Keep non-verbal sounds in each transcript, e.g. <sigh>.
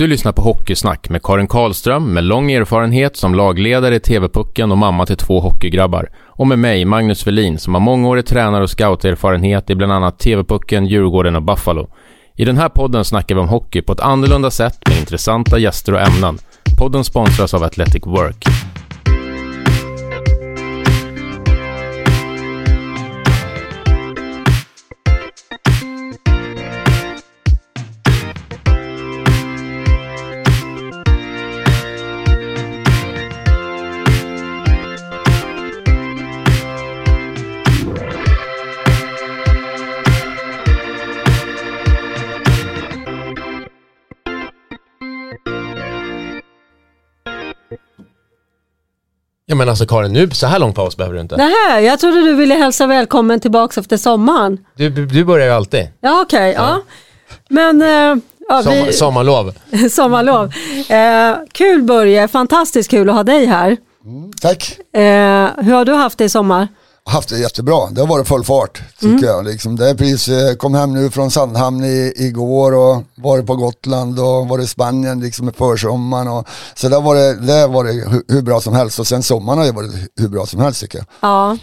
Du lyssnar på Hockeysnack med Karin Karlström med lång erfarenhet som lagledare i TV-pucken och mamma till två hockeygrabbar. Och med mig, Magnus Velin, som har mångårig tränare och scouterfarenhet i bland annat TV-pucken, Djurgården och Buffalo. I den här podden snackar vi om hockey på ett annorlunda sätt med intressanta gäster och ämnen. Podden sponsras av Athletic Work. Ja men alltså Karin, nu, så här lång paus behöver du inte. Nähä, jag trodde du ville hälsa välkommen tillbaka efter sommaren. Du, du börjar ju alltid. Ja okej, ja. Men eh, ja, Sommar, vi, sommarlov. <laughs> sommarlov. Eh, kul Börje, fantastiskt kul att ha dig här. Tack. Eh, hur har du haft det i sommar? Haft det jättebra. Det har varit full fart tycker jag. Liksom, det är precis, eh, kom hem nu från Sandhamn i, igår och varit på Gotland och varit i Spanien liksom i försommaren. Och, så det har varit, det har varit hur, hur bra som helst och sen sommaren har ju varit hur bra som helst tycker jag. Ja.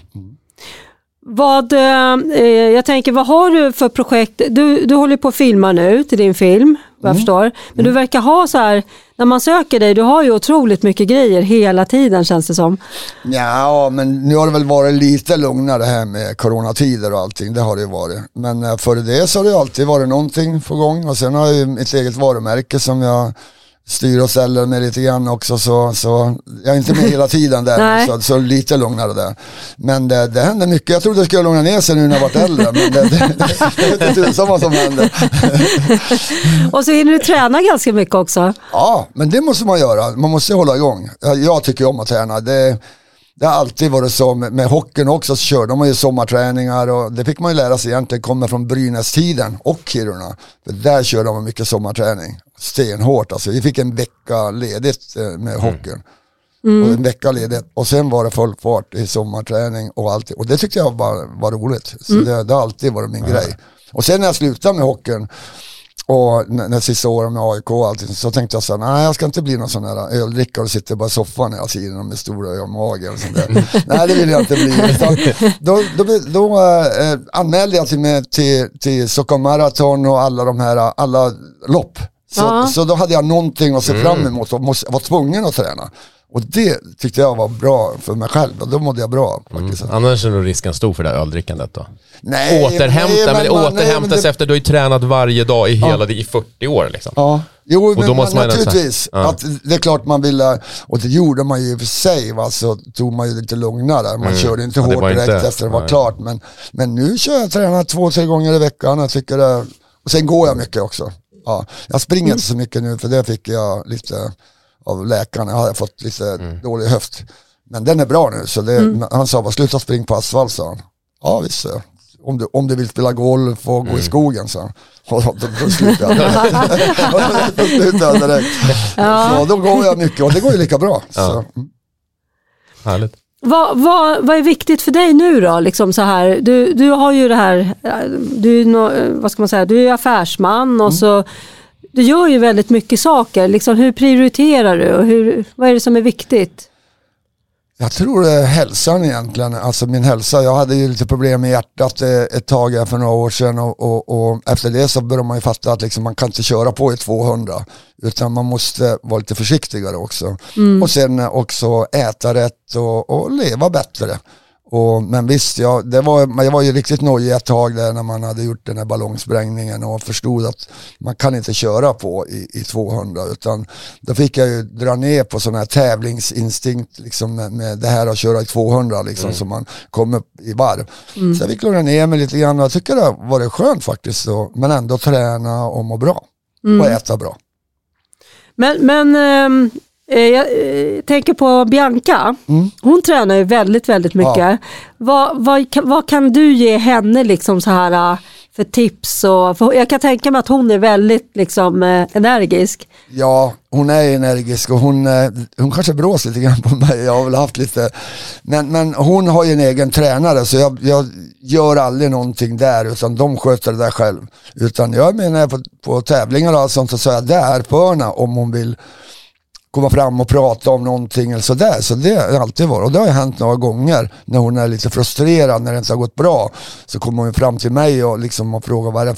Vad, eh, jag tänker, vad har du för projekt? Du, du håller på att filma nu till din film, vad jag förstår. Men du verkar ha så här, när man söker dig, du har ju otroligt mycket grejer hela tiden känns det som. Ja, men nu har det väl varit lite lugnare här med coronatider och allting. Det har det ju varit. Men eh, före det så har det alltid varit någonting på gång och sen har jag ju mitt eget varumärke som jag styr och ställer med lite grann också så, så jag är inte med hela tiden där <laughs> så, så lite lugnare där. Men det, det händer mycket. Jag trodde det skulle lugna ner sig nu när jag varit äldre men det, det, det vet inte tusan vad som händer. <laughs> Och så hinner du träna ganska mycket också. Ja, men det måste man göra. Man måste hålla igång. Jag, jag tycker om att träna. Det, det har alltid varit så med, med hockeyn också, så körde man ju sommarträningar och det fick man ju lära sig egentligen, kommer från Brynästiden och Kiruna. För där körde man mycket sommarträning, stenhårt alltså. Vi fick en vecka ledigt eh, med hockeyn. Och en vecka ledigt och sen var det full fart i sommarträning och allt. Och det tyckte jag var, var roligt. Så det, det har alltid varit min grej. Och sen när jag slutade med hockeyn och när, när sista åren med AIK och allting så tänkte jag så här, nej jag ska inte bli någon sån här öldrickare och sitta bara i soffan hela tiden med stora mage och sånt där. <laughs> nej det vill jag inte bli. Utan då då, då, då äh, anmälde jag till mig till, till Stockholm Marathon och alla de här, alla lopp. Så, Ja. så då hade jag någonting att se fram emot och måste, var tvungen att träna. Och det tyckte jag var bra för mig själv och då mådde jag bra. Faktiskt. Annars är nog risken stor för det här öldrickandet då. Nej, Återhämta, nej, men, man- nej, återhämta men sig det- efter du har ju tränat varje dag i hela i 40 år liksom. Ja, jo då men måste man naturligtvis. ja. Att det är klart man ville, och det gjorde man ju i och för sig, va, så tog man ju lite lugnare. Man körde inte Mm. Ja, hårt direkt inte- efter det var nej. klart. Men, men nu kör jag tränar två, tre gånger i veckan. Jag tycker det, och sen går jag mycket också. Ja, jag springer inte så mycket nu för det fick jag lite av läkaren. Jag har fått lite Mm. dålig höft. Men den är bra nu. Så det, Han sa bara sluta springa på asfalt sa han. Ja visst så. Om du, om du vill spela golf och gå Mm. i skogen så. <laughs> Och då, då, då slutar jag direkt. <laughs> <laughs> då slutar jag direkt. Så då går jag mycket och det går ju lika bra. Så. mm. Härligt. Vad, vad, vad är viktigt för dig nu då? Liksom så här, du, du har ju det här, du vad ska man säga, du är affärsman och så du gör ju väldigt mycket saker. Liksom, hur prioriterar du och hur, vad är det som är viktigt? Jag tror det är hälsan egentligen, alltså min hälsa. Jag hade ju lite problem med hjärtat eh, ett tag för några år sedan och, och, och efter det så började man ju fatta att liksom man kan inte köra på i 200 utan man måste vara lite försiktigare också. Och sen också äta rätt och, och leva bättre. Och, men visst, ja, det var, jag var ju riktigt nojig ett tag där när man hade gjort den här ballongsprängningen och förstod att man kan inte köra på i, i 200 utan då fick jag ju dra ner på sån här tävlingsinstinkt liksom med, med det här att köra i 200 liksom så man kom upp i varv. Så jag fick lugna ner mig lite grann och jag tycker det har varit skönt faktiskt och, men ändå träna och må bra och äta bra. Men, men ehm, eh, jag eh, tänker på Bianca. Hon tränar ju väldigt, väldigt mycket. Vad, vad, kan- vad kan du ge henne liksom så här, eh, för tips? Och, för jag kan tänka mig att hon är väldigt liksom, eh, energisk. Ja, hon är energisk och hon, eh, hon kanske brås lite grann på mig. Jag har väl haft lite, men, men hon har ju en egen tränare så jag, jag gör aldrig någonting där utan de sköter det där själv. Utan jag menar på, på tävlingar och allt sånt så är jag där på henne om hon vill komma fram och prata om någonting eller sådär. Så det har alltid varit och det har hänt några gånger när hon är lite frustrerad när det inte har gått bra. Så kommer hon fram till mig och, liksom och frågar vad är det,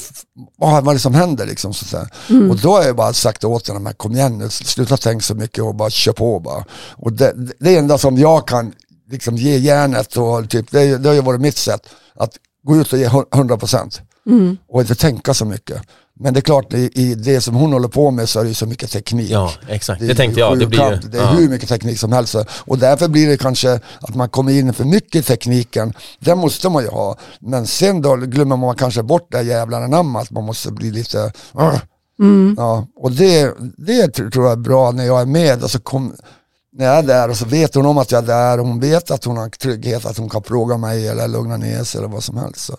vad är det som händer liksom. Så mm. Och då har jag bara sagt åt henne, kom igen nu, sluta tänka så mycket och bara kör på bara. Och det, det enda som jag kan liksom ge järnet och typ, det, det har ju varit mitt sätt. Att gå ut och ge 100% mm. och inte tänka så mycket. Men det är klart, i, det som hon håller på med så är det så mycket teknik. Ja, exakt. Det, det tänkte jag. Det, blir ju, det är ja. hur mycket teknik som helst. Och därför blir det kanske att man kommer in för mycket i tekniken. Det måste man ju ha. Men sen då glömmer man kanske bort det jävla namn att man måste bli lite... Uh. Mm. Ja, och det, det tror jag är bra när jag är med. Alltså kom, när jag är där och så vet hon om att jag är där och hon vet att hon har trygghet, att hon kan fråga mig eller lugna ner sig eller vad som helst. Så.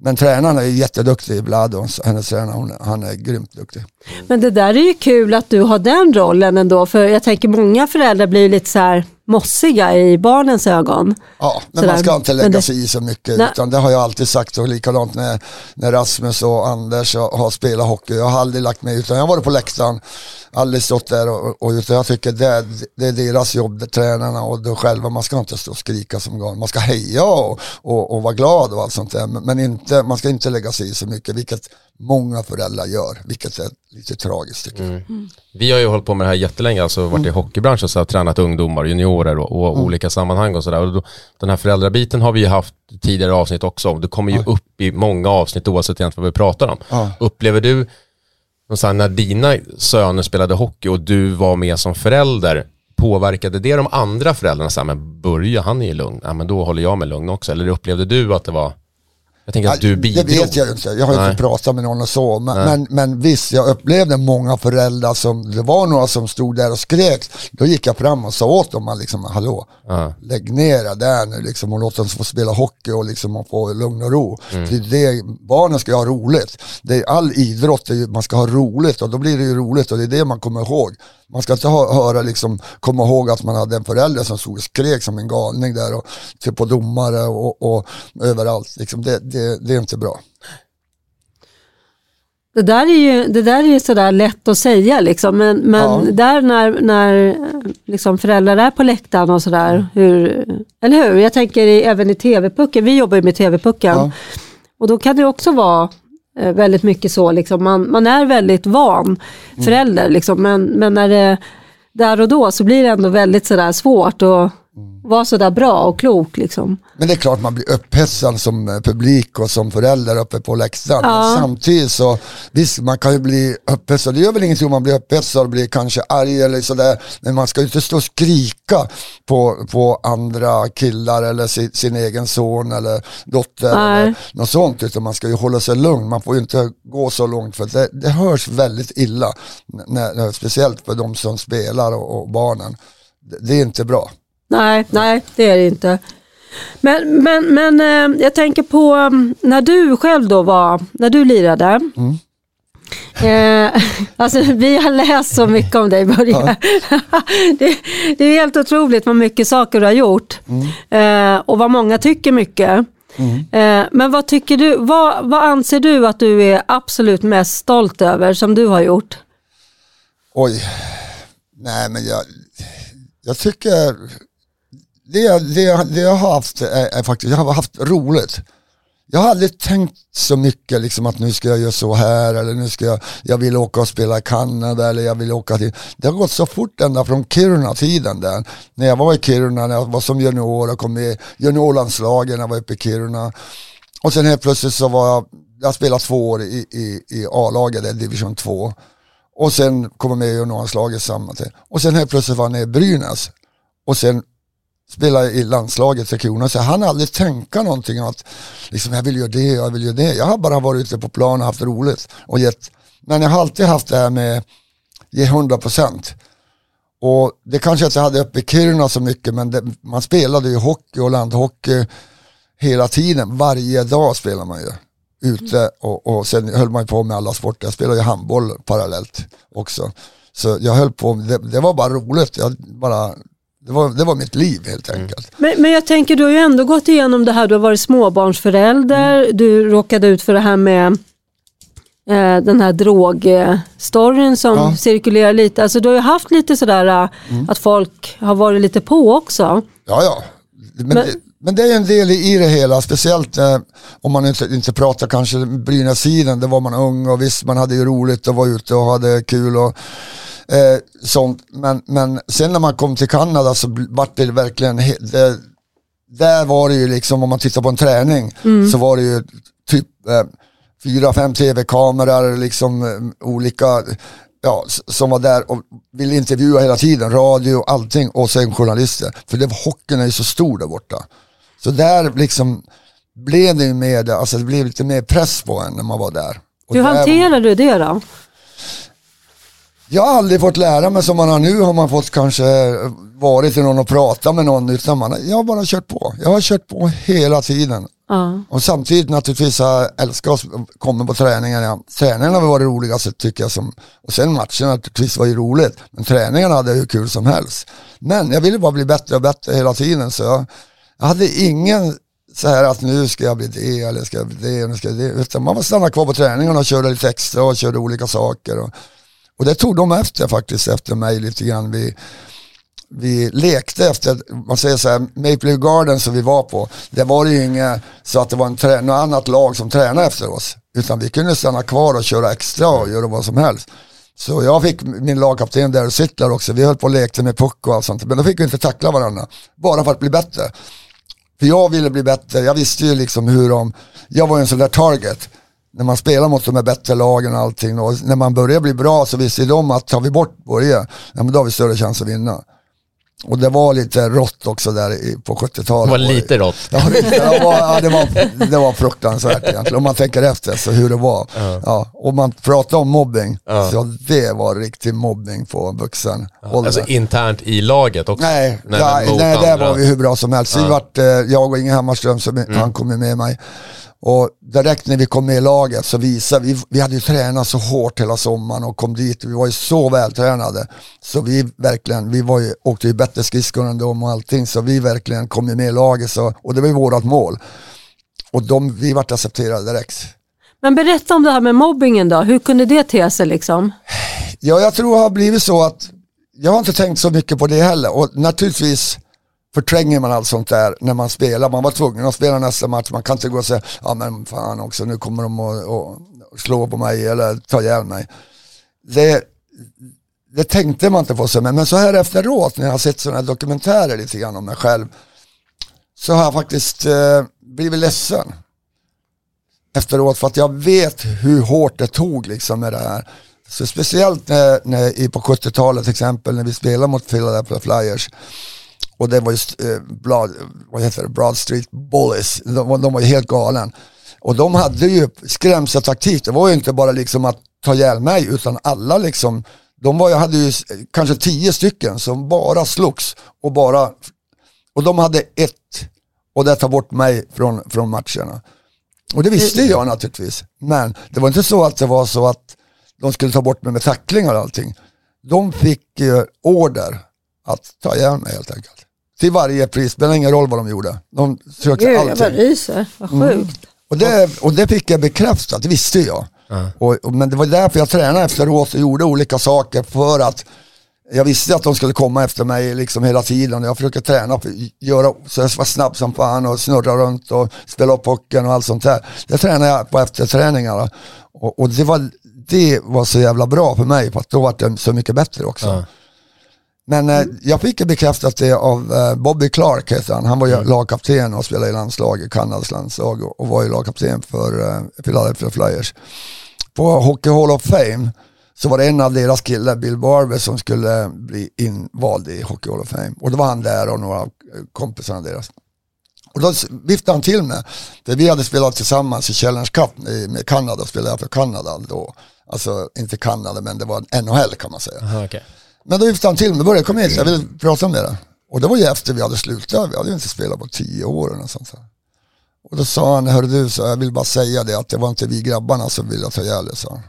Men tränaren är jätteduktig, Bladons, hennes tränare, hon, han är grymt duktig. Men det där är ju kul att du har den rollen ändå, för jag tänker många föräldrar blir lite så här mossiga i barnens ögon. Ja, men Sådär. man ska inte lägga sig i så mycket, Nej. utan det har jag alltid sagt och likadant när, när Rasmus och Anders har spelat hockey. Jag har aldrig lagt mig utan jag har varit på läktaren, aldrig stått där och, och jag tycker det, det är deras jobb, det, tränarna och de själva. Man ska inte stå och skrika som galen. Man ska heja och, och, och vara glad och allt sånt där, men inte, man ska inte lägga sig i så mycket, vilket många föräldrar gör, vilket är lite tragiskt tycker jag. Mm. Vi har ju hållit på med det här jättelänge, alltså varit i mm. hockeybranschen så har tränat ungdomar, juniorer och, och mm. olika sammanhang och sådär. Den här föräldrabiten har vi ju haft tidigare avsnitt också om. Det kommer ju ja. upp i många avsnitt oavsett egentligen vad vi pratar om. Ja. Upplever du, så här, när dina söner spelade hockey och du var med som förälder, påverkade det de andra föräldrarna? Så här, men börja, han är ju lugn, ja, men då håller jag mig lugn också. Eller upplevde du att det var jag tänker att du bidrog. Det vet jag inte, jag har Nej. inte pratat med någon och så. Men, men, men, visst, jag upplevde många föräldrar som, det var några som stod där och skrek. Då gick jag fram och sa åt dem, liksom, hallå, ja. lägg ner det där nu liksom, och låt dem få spela hockey och liksom, få lugn och ro. Mm. Det, det, barnen ska ha roligt. Det är all idrott, är, man ska ha roligt och då blir det ju roligt och det är det man kommer ihåg. Man ska inte höra, liksom, komma ihåg att man hade en förälder som stod och skrek som en galning där och till på domare och, och överallt. Liksom, det, det, det är inte bra. Det där är ju, det där är ju sådär lätt att säga liksom, men, men ja. där när, när liksom föräldrar är på läktaren och sådär, hur, eller hur? Jag tänker även i TV-pucken, vi jobbar ju med TV-pucken. Ja. Och då kan det också vara väldigt mycket så, liksom. man, man är väldigt van mm. förälder, liksom. men, men när det, där och då så blir det ändå väldigt sådär svårt att vara sådär bra och klok. Liksom. Men det är klart man blir upphetsad som eh, publik och som förälder uppe på läktaren. Ja. Samtidigt så, visst man kan ju bli upphetsad, det gör väl ingenting om man blir upphetsad och blir kanske arg eller sådär. Men man ska ju inte stå och skrika på, på andra killar eller sin, sin egen son eller dotter Nej. eller något sånt. Utan man ska ju hålla sig lugn, man får ju inte gå så långt för det, det hörs väldigt illa. När, när, speciellt för de som spelar och, och barnen. Det, det är inte bra. Nej, nej det är det inte. Men, men, men eh, jag tänker på mm, när du själv då var, när du lirade. Mm. Eh, <laughs> alltså, vi har läst så mycket om dig Börje. Ja. <laughs> det, det, är helt otroligt vad mycket saker du har gjort. Mm. Eh, och vad många tycker mycket. Mm. Eh, men vad tycker du, vad, vad anser du att du är absolut mest stolt över som du har gjort? Oj, nej men jag, jag tycker det, det, det jag har haft är, är, faktiskt, jag har haft roligt. Jag har aldrig tänkt så mycket liksom att nu ska jag göra så här eller nu ska jag, jag vill åka och spela i Kanada eller jag vill åka till. Det har gått så fort ända från Kiruna-tiden där. När jag var i Kiruna, när jag var som junior och kom med i juniorlandslagen när jag var uppe i Kiruna. Och sen helt plötsligt så var jag, jag spelade två år i, i, i A-laget, division 2. Och sen kom jag med i juniorlandslaget samma tid. Och sen helt plötsligt var jag nere i Brynäs. Och sen spela i landslaget för Kronos. Så han aldrig tänka någonting att liksom, jag vill göra det, jag vill göra det. Jag har bara varit ute på plan och haft roligt. Och gett, men jag har alltid haft det här med ge 100 procent. Och det kanske jag inte hade uppe i Kiruna så mycket men det, man spelade ju hockey och landhockey hela tiden. Varje dag spelar man ju. ute och, och sen höll man på med alla sporter. Jag spelade ju handboll parallellt också. Så jag höll på, det, det var bara roligt. Jag bara, det, var, det var mitt liv helt enkelt. Men, men jag tänker, du har ju ändå gått igenom det här, du har varit småbarnsförälder, du råkade ut för det här med eh, den här drogstoryn som Ja. cirkulerar lite. Alltså du har ju haft lite sådär eh, att folk har varit lite på också. Ja, ja. Men, Men- det, men det är en del i det hela, speciellt eh, om man inte, inte pratar kanske Brynäs-sidan, där var man ung och visst man hade ju roligt och var ute och hade kul och eh, sånt. Men, men sen när man kom till Kanada så vart det verkligen, det, där var det ju liksom, om man tittar på en träning, så var det ju typ eh, fyra, fem tv-kameror, liksom eh, olika, ja, som var där och ville intervjua hela tiden, radio, allting och sen journalister. För det, hockeyn är ju så stor där borta. Så där liksom blev det ju mer, alltså det blev lite mer press på en när man var där. Och Hur där- hanterar du det då? Jag har aldrig fått lära mig som man har nu, har man fått kanske varit till någon och pratat med någon, utan man, jag har bara kört på. Jag har kört på hela tiden. Ja. Och samtidigt naturligtvis jag älskat att komma på träningar. Ja. Träningarna var det roligaste tycker jag. Som, och sen matcherna naturligtvis var ju roligt. Men träningarna hade jag hur kul som helst. Men jag ville bara bli bättre och bättre hela tiden. Så jag, jag hade ingen så här att nu ska jag bli det eller ska jag bli det. Nu ska jag det. Utan man var stanna kvar på träningarna och körde lite extra och körde olika saker. Och, och det tog de efter faktiskt, efter mig lite grann. Vi, vi lekte efter, man säger så här, Maple Leaf Garden som vi var på, det var det ju inget så att det var en trä, något annat lag som tränade efter oss. Utan vi kunde stanna kvar och köra extra och göra vad som helst. Så jag fick min lagkapten där och cyklar också, vi höll på och lekte med puck och allt sånt. Men då fick vi inte tackla varandra, bara för att bli bättre. För jag ville bli bättre, jag visste ju liksom hur de, jag var ju en sån där target. När man spelar mot de här bättre lagen och allting och när man börjar bli bra så visste de att tar vi bort Börje, ja men då har vi större chans att vinna. Och det var lite rått också där på 70-talet. Det var lite rått. Ja, det, var, ja, det, var, det var fruktansvärt egentligen, om man tänker efter så hur det var. Ja. och man pratar om mobbing, Ja. så det var riktig mobbing på vuxen ålder. Alltså internt i laget också? Nej, Nej, mot nej där var vi hur bra som helst. Vi vart, eh, jag och Inge Hammarström, som Mm. han kom med mig. Och direkt när vi kom med i laget så visade vi, vi hade ju tränat så hårt hela sommaren och kom dit, vi var ju så vältränade. Så vi verkligen, vi var ju, åkte ju bättre skridskor än dem och allting, så vi verkligen kom med i laget. Så, och det var ju vårat mål. Och de, vi vart accepterade direkt. Men berätta om det här med mobbingen då, hur kunde det te sig liksom? Ja, jag tror det har blivit så att jag har inte tänkt så mycket på det heller och naturligtvis förtränger man allt sånt där när man spelar. Man var tvungen att spela nästa match. Man kan inte gå och säga, ja men fan också, nu kommer de att slå på mig eller ta ihjäl mig. Det, det tänkte man inte på sig, men, men så här efteråt när jag har sett sådana här dokumentärer lite grann om mig själv så har jag faktiskt eh, blivit ledsen efteråt för att jag vet hur hårt det tog liksom med det här. Så speciellt när, när, på 70-talet till exempel när vi spelade mot Philadelphia Flyers och det var just eh, Broad, vad heter det? Broad Street Bullies, de, var- de var ju helt galen. Och de hade ju skrämseltaktik, det var ju inte bara liksom att ta ihjäl mig utan alla liksom, de var, jag hade ju kanske tio stycken som bara slogs och bara, och de hade ett och det tar bort mig från, från matcherna. Och det visste jag naturligtvis. Men det var inte så att det var så att de skulle ta bort mig med tacklingar och allting. De fick ju order att ta ihjäl mig helt enkelt. Till varje pris, spelar ingen roll vad de gjorde. De försökte Gud, jag bara allting. ryser, vad sjukt. Och det, och det fick jag bekräftat, det visste jag. Och, och, men det var därför jag tränade efteråt och gjorde olika saker för att jag visste att de skulle komma efter mig liksom hela tiden. Jag försökte träna för att göra så jag var snabb som fan och snurra runt och spela upp pucken och allt sånt där. Det tränade jag på efterträningarna. Och, och det, var, det var så jävla bra för mig för att då var det så mycket bättre också. Ja. Men eh, jag fick bekräftat det av eh, Bobby Clark heter han. Han var ju lagkapten och spelade i landslaget, Kanadas landslag och, och var ju lagkapten för eh, Philadelphia Flyers. På Hockey Hall of Fame så var det en av deras killar, Bill Barber, som skulle bli invald i Hockey Hall of Fame. Och då var han där och några av eh, kompisarna deras. Och då viftade han till mig. För vi hade spelat tillsammans i Challenge Cup med Kanada, spelade jag för Kanada då. Alltså inte Kanada men det var NHL kan man säga. Aha, okej. Men då viftade han till mig, började kom hit, jag vill prata med dig. Och det var ju efter vi hade slutat, vi hade ju inte spelat på tio år eller sånt där. Och då sa han, hörru du, så jag vill bara säga det att det var inte vi grabbarna som ville ta ihjäl dig, sa han.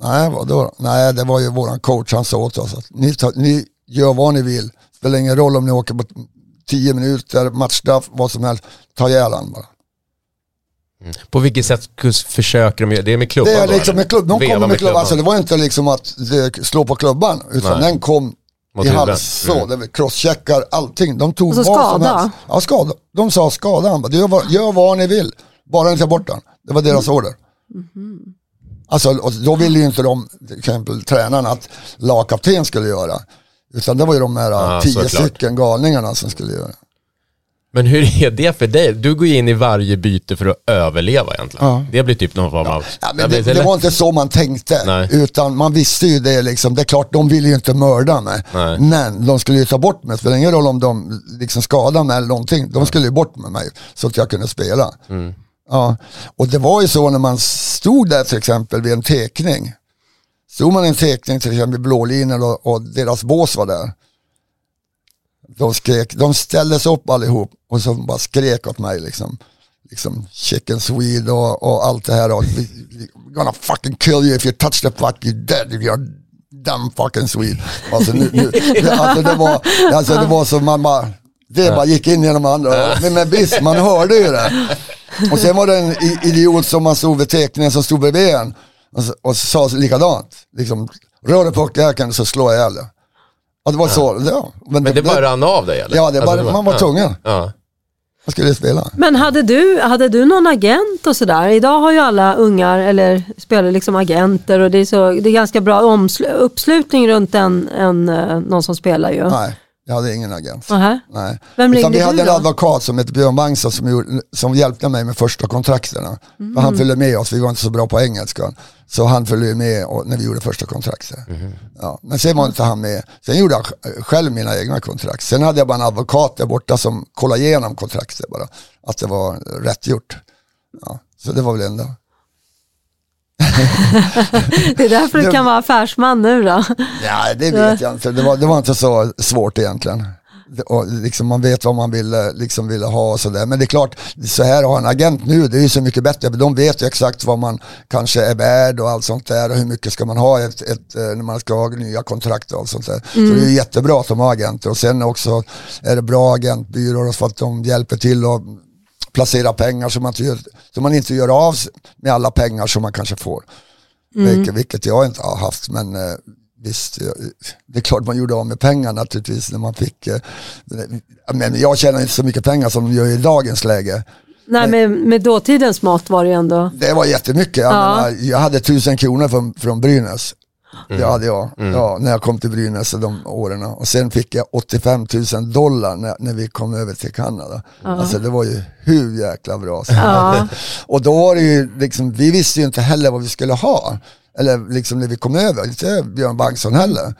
Nej, vadå? Nej, det var ju våran coach, han sa åt oss att ni, tar, ni gör vad ni vill. Spelar ingen roll om ni åker på tio minuter, matchstraff, vad som helst. Ta ihjäl han bara. På vilket sätt försöker de göra det? är med klubban Det är liksom med klubb, de kommer med med klubban. Alltså, klubban. det var inte liksom att det, slå på klubban, utan Nej. den kom Mot i hals, så, Mm. crosscheckar, allting. De tog Alltså vad som skada? helst. Ja, skada. De sa skada, han bara, gör, vad- gör vad ni vill, bara ni tar bort den. Det var deras order. Alltså, och då ville ju inte de, till exempel tränarna, att lagkapten skulle göra. Utan det var ju de här Ja, tio såklart. stycken galningarna som skulle göra. Men hur är det för dig? Du går ju in i varje byte för att överleva egentligen. Ja. Det blir typ någon form av... Ja, men det, det var inte så man tänkte, Nej. utan man visste ju det liksom. Det är klart, de ville ju inte mörda mig. Nej. Men de skulle ju ta bort mig, det spelar ingen roll om de liksom skadade mig eller någonting. De skulle ju bort med mig så att jag kunde spela. Mm. Ja. Och det var ju så när man stod där till exempel vid en tekning. Stod man i en tekning till exempel blålinjen och, och deras bås var där. De skrek, de ställdes upp allihop och så bara skrek åt mig liksom. Liksom chicken swede och, och allt det här. Och, gonna fucking kill you if you touch the fuck you're dead if you're damn fucking swede. Alltså, nu, nu, det, alltså, det, var, alltså det var så man bara, det bara gick in genom andra. Men, men visst, man hörde ju det. Och sen var det en idiot som man stod vid teckningen som stod bredvid en och, och sa likadant. Liksom, rör dig puckjäkeln så slår jag ihjäl dig. Ja, det var så. Ja. Men det bara rann av dig eller? Ja, det Alltså, bara, man var ja. tvungen. Ja. Man skulle spela. Men hade du, hade du någon agent och sådär? Idag har ju alla ungar eller spelare liksom agenter och det är, så, det är ganska bra uppslutning runt en, en, eh, någon som spelar ju. Nej, jag hade ingen agent. Nähä. Nej. Vem Utan vi hade en advokat som hette Björn Bangsa som, gjorde, som hjälpte mig med första kontrakterna. Mm. han följde med oss, vi var inte så bra på engelska. Så han följde med och, när vi gjorde första kontraktet. Ja, men sen var inte han med. Sen gjorde jag sj- själv mina egna kontrakt. Sen hade jag bara en advokat där borta som kollade igenom kontraktet bara. Att det var rätt gjort. Ja, så det var väl enda. Det är därför du kan vara affärsman nu då. Nej, det vet jag inte. Det var, det var inte så svårt egentligen. Och liksom man vet vad man ville, liksom ville ha och sådär. Men det är klart, så här har en agent nu, det är ju så mycket bättre. För de vet ju exakt vad man kanske är värd och allt sånt där. Och hur mycket ska man ha ett, ett, eh, när man ska ha nya kontrakt och allt sånt där. Så det är ju jättebra att de har agenter. Och sen också är det bra agentbyråer för att de hjälper till att placera pengar så man inte gör, så man inte gör av med alla pengar som man kanske får. Vilket, vilket jag inte har haft, men eh, visst, det är klart man gjorde av med pengar naturligtvis när man fick, eh, men jag tjänar inte så mycket pengar som de gör i dagens läge. Nej, med, med dåtidens mått var det ju ändå. Det var jättemycket, jag, Ja. menar, jag hade tusen kronor från, från Brynäs. Det hade jag, ja, när jag kom till Brynäs de åren. Och sen fick jag 85 000 dollar när, när vi kom över till Kanada. Alltså det var ju hur jäkla bra. som Ja. och då var det ju liksom, vi visste ju inte heller vad vi skulle ha. Eller liksom när vi kom över, inte Björn Bangson heller.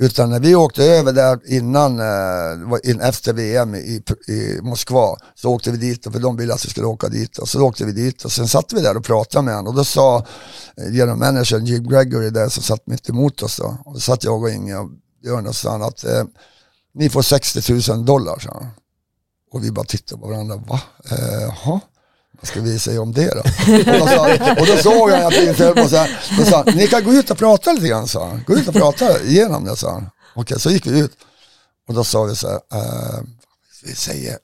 Utan när vi åkte över där innan, eh, in, efter VM i, i Moskva, så åkte vi dit, och för de ville att vi skulle åka dit. Och så åkte vi dit och sen satt vi där och pratade med honom. Och då sa eh, genom managern Jim Gregory där som satt mitt emot oss då. Och då satt jag och Inge och Björn och sa han att eh, ni får 60 000 dollar, sa han. Och vi bara tittade på varandra, va? Eh, Jaha? Vad ska vi säga om det då? och, då sa, och då såg jag att vi höll på så här. Då sa ni kan gå ut och prata lite grann, sa han. Gå ut och prata igenom det, sa han. Okej, så gick vi ut. Och då sa vi så här, eh, vi, säger,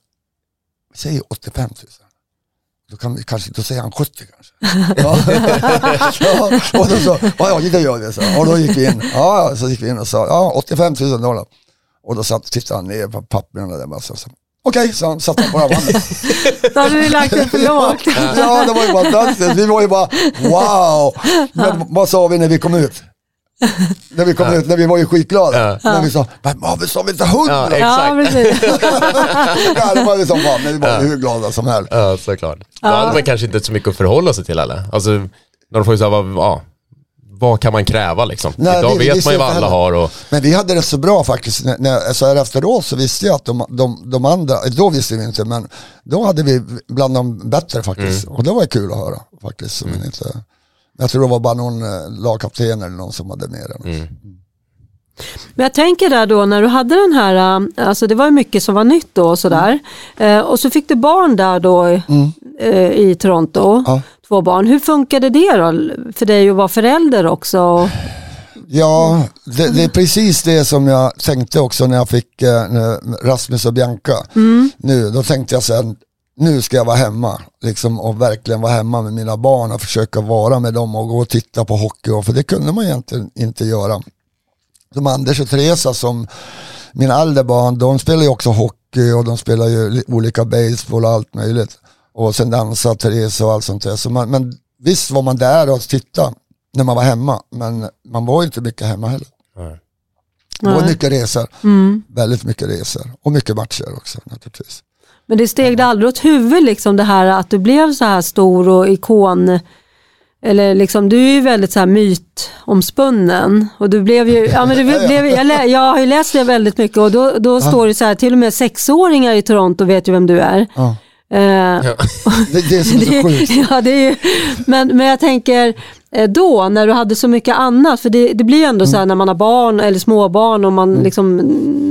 vi säger 85 000. Då, kan vi, kanske, då säger han 70 kanske. Ja. <laughs> ja, och då sa, ja, ja det gör vi. Så. Och då gick vi in. Ja, så gick vi in och sa, ja 85 000 dollar. Och då satt, tittade han ner på papperna där bara. Så, så. Okej, så han satte på bandet. <laughs> Då hade du lagt det för lågt. <laughs> Ja, det var ju fantastiskt. Vi var ju bara wow. Men vad sa vi när vi kom ut? När vi kom ut, när vi var ju skitglada. Ja. När vi sa, men varför sa vi inte hundra? Ja, Ja, Exakt. precis. Ja, det var vi som fan, <laughs> men vi var hur glada som helst. Ja, såklart. Då hade man kanske inte så mycket att förhålla sig till heller. Alltså, när de får ju säga, vad, ja, vad kan man kräva liksom? Nej, Idag vi- vi vet visste man ju vad alla har och Men vi hade det så bra faktiskt, när, när, så här efteråt så visste jag att de, de, de andra, då visste vi inte, men då hade vi bland de bättre faktiskt. Och det var kul att höra faktiskt. Så men inte, jag tror det var bara någon eh, lagkapten eller någon som hade med den. Men jag tänker där då när du hade den här, äh, alltså det var ju mycket som var nytt då och sådär. Eh, och så fick du barn där då eh, i Toronto, Ja. Två barn. Hur funkade det då för dig att vara förälder också? Ja, det, det är precis det som jag tänkte också när jag fick eh, Rasmus och Bianca. Nu, då tänkte jag sen, nu ska jag vara hemma liksom, och verkligen vara hemma med mina barn och försöka vara med dem och gå och titta på hockey. Och, för det kunde man egentligen inte göra. Som Anders och Teresa som mina äldre barn, de spelar ju också hockey och de spelar ju li- olika baseball och allt möjligt. Och sen dansar Teresa och allt sånt där. Så man, men visst var man där och tittade när man var hemma, men man var inte mycket hemma heller. Nej. Det var Nej. mycket resor, Mm. väldigt mycket resor och mycket matcher också naturligtvis. Men det steg det aldrig åt huvudet liksom det här att du blev så här stor och ikon. Eller liksom, du är ju väldigt så här mytomspunnen. Och du blev ju, ja, men du <laughs> blev, jag, lä, jag har ju läst det väldigt mycket och då, då står det så här, till och med sexåringar i Toronto vet ju vem du är. Ja. Eh, Ja. <laughs> Det, det är som är så <laughs> sjukt. ja, det är ju, men, men jag tänker eh, då när du hade så mycket annat, för det, det blir ju ändå så här när man har barn eller småbarn och man liksom,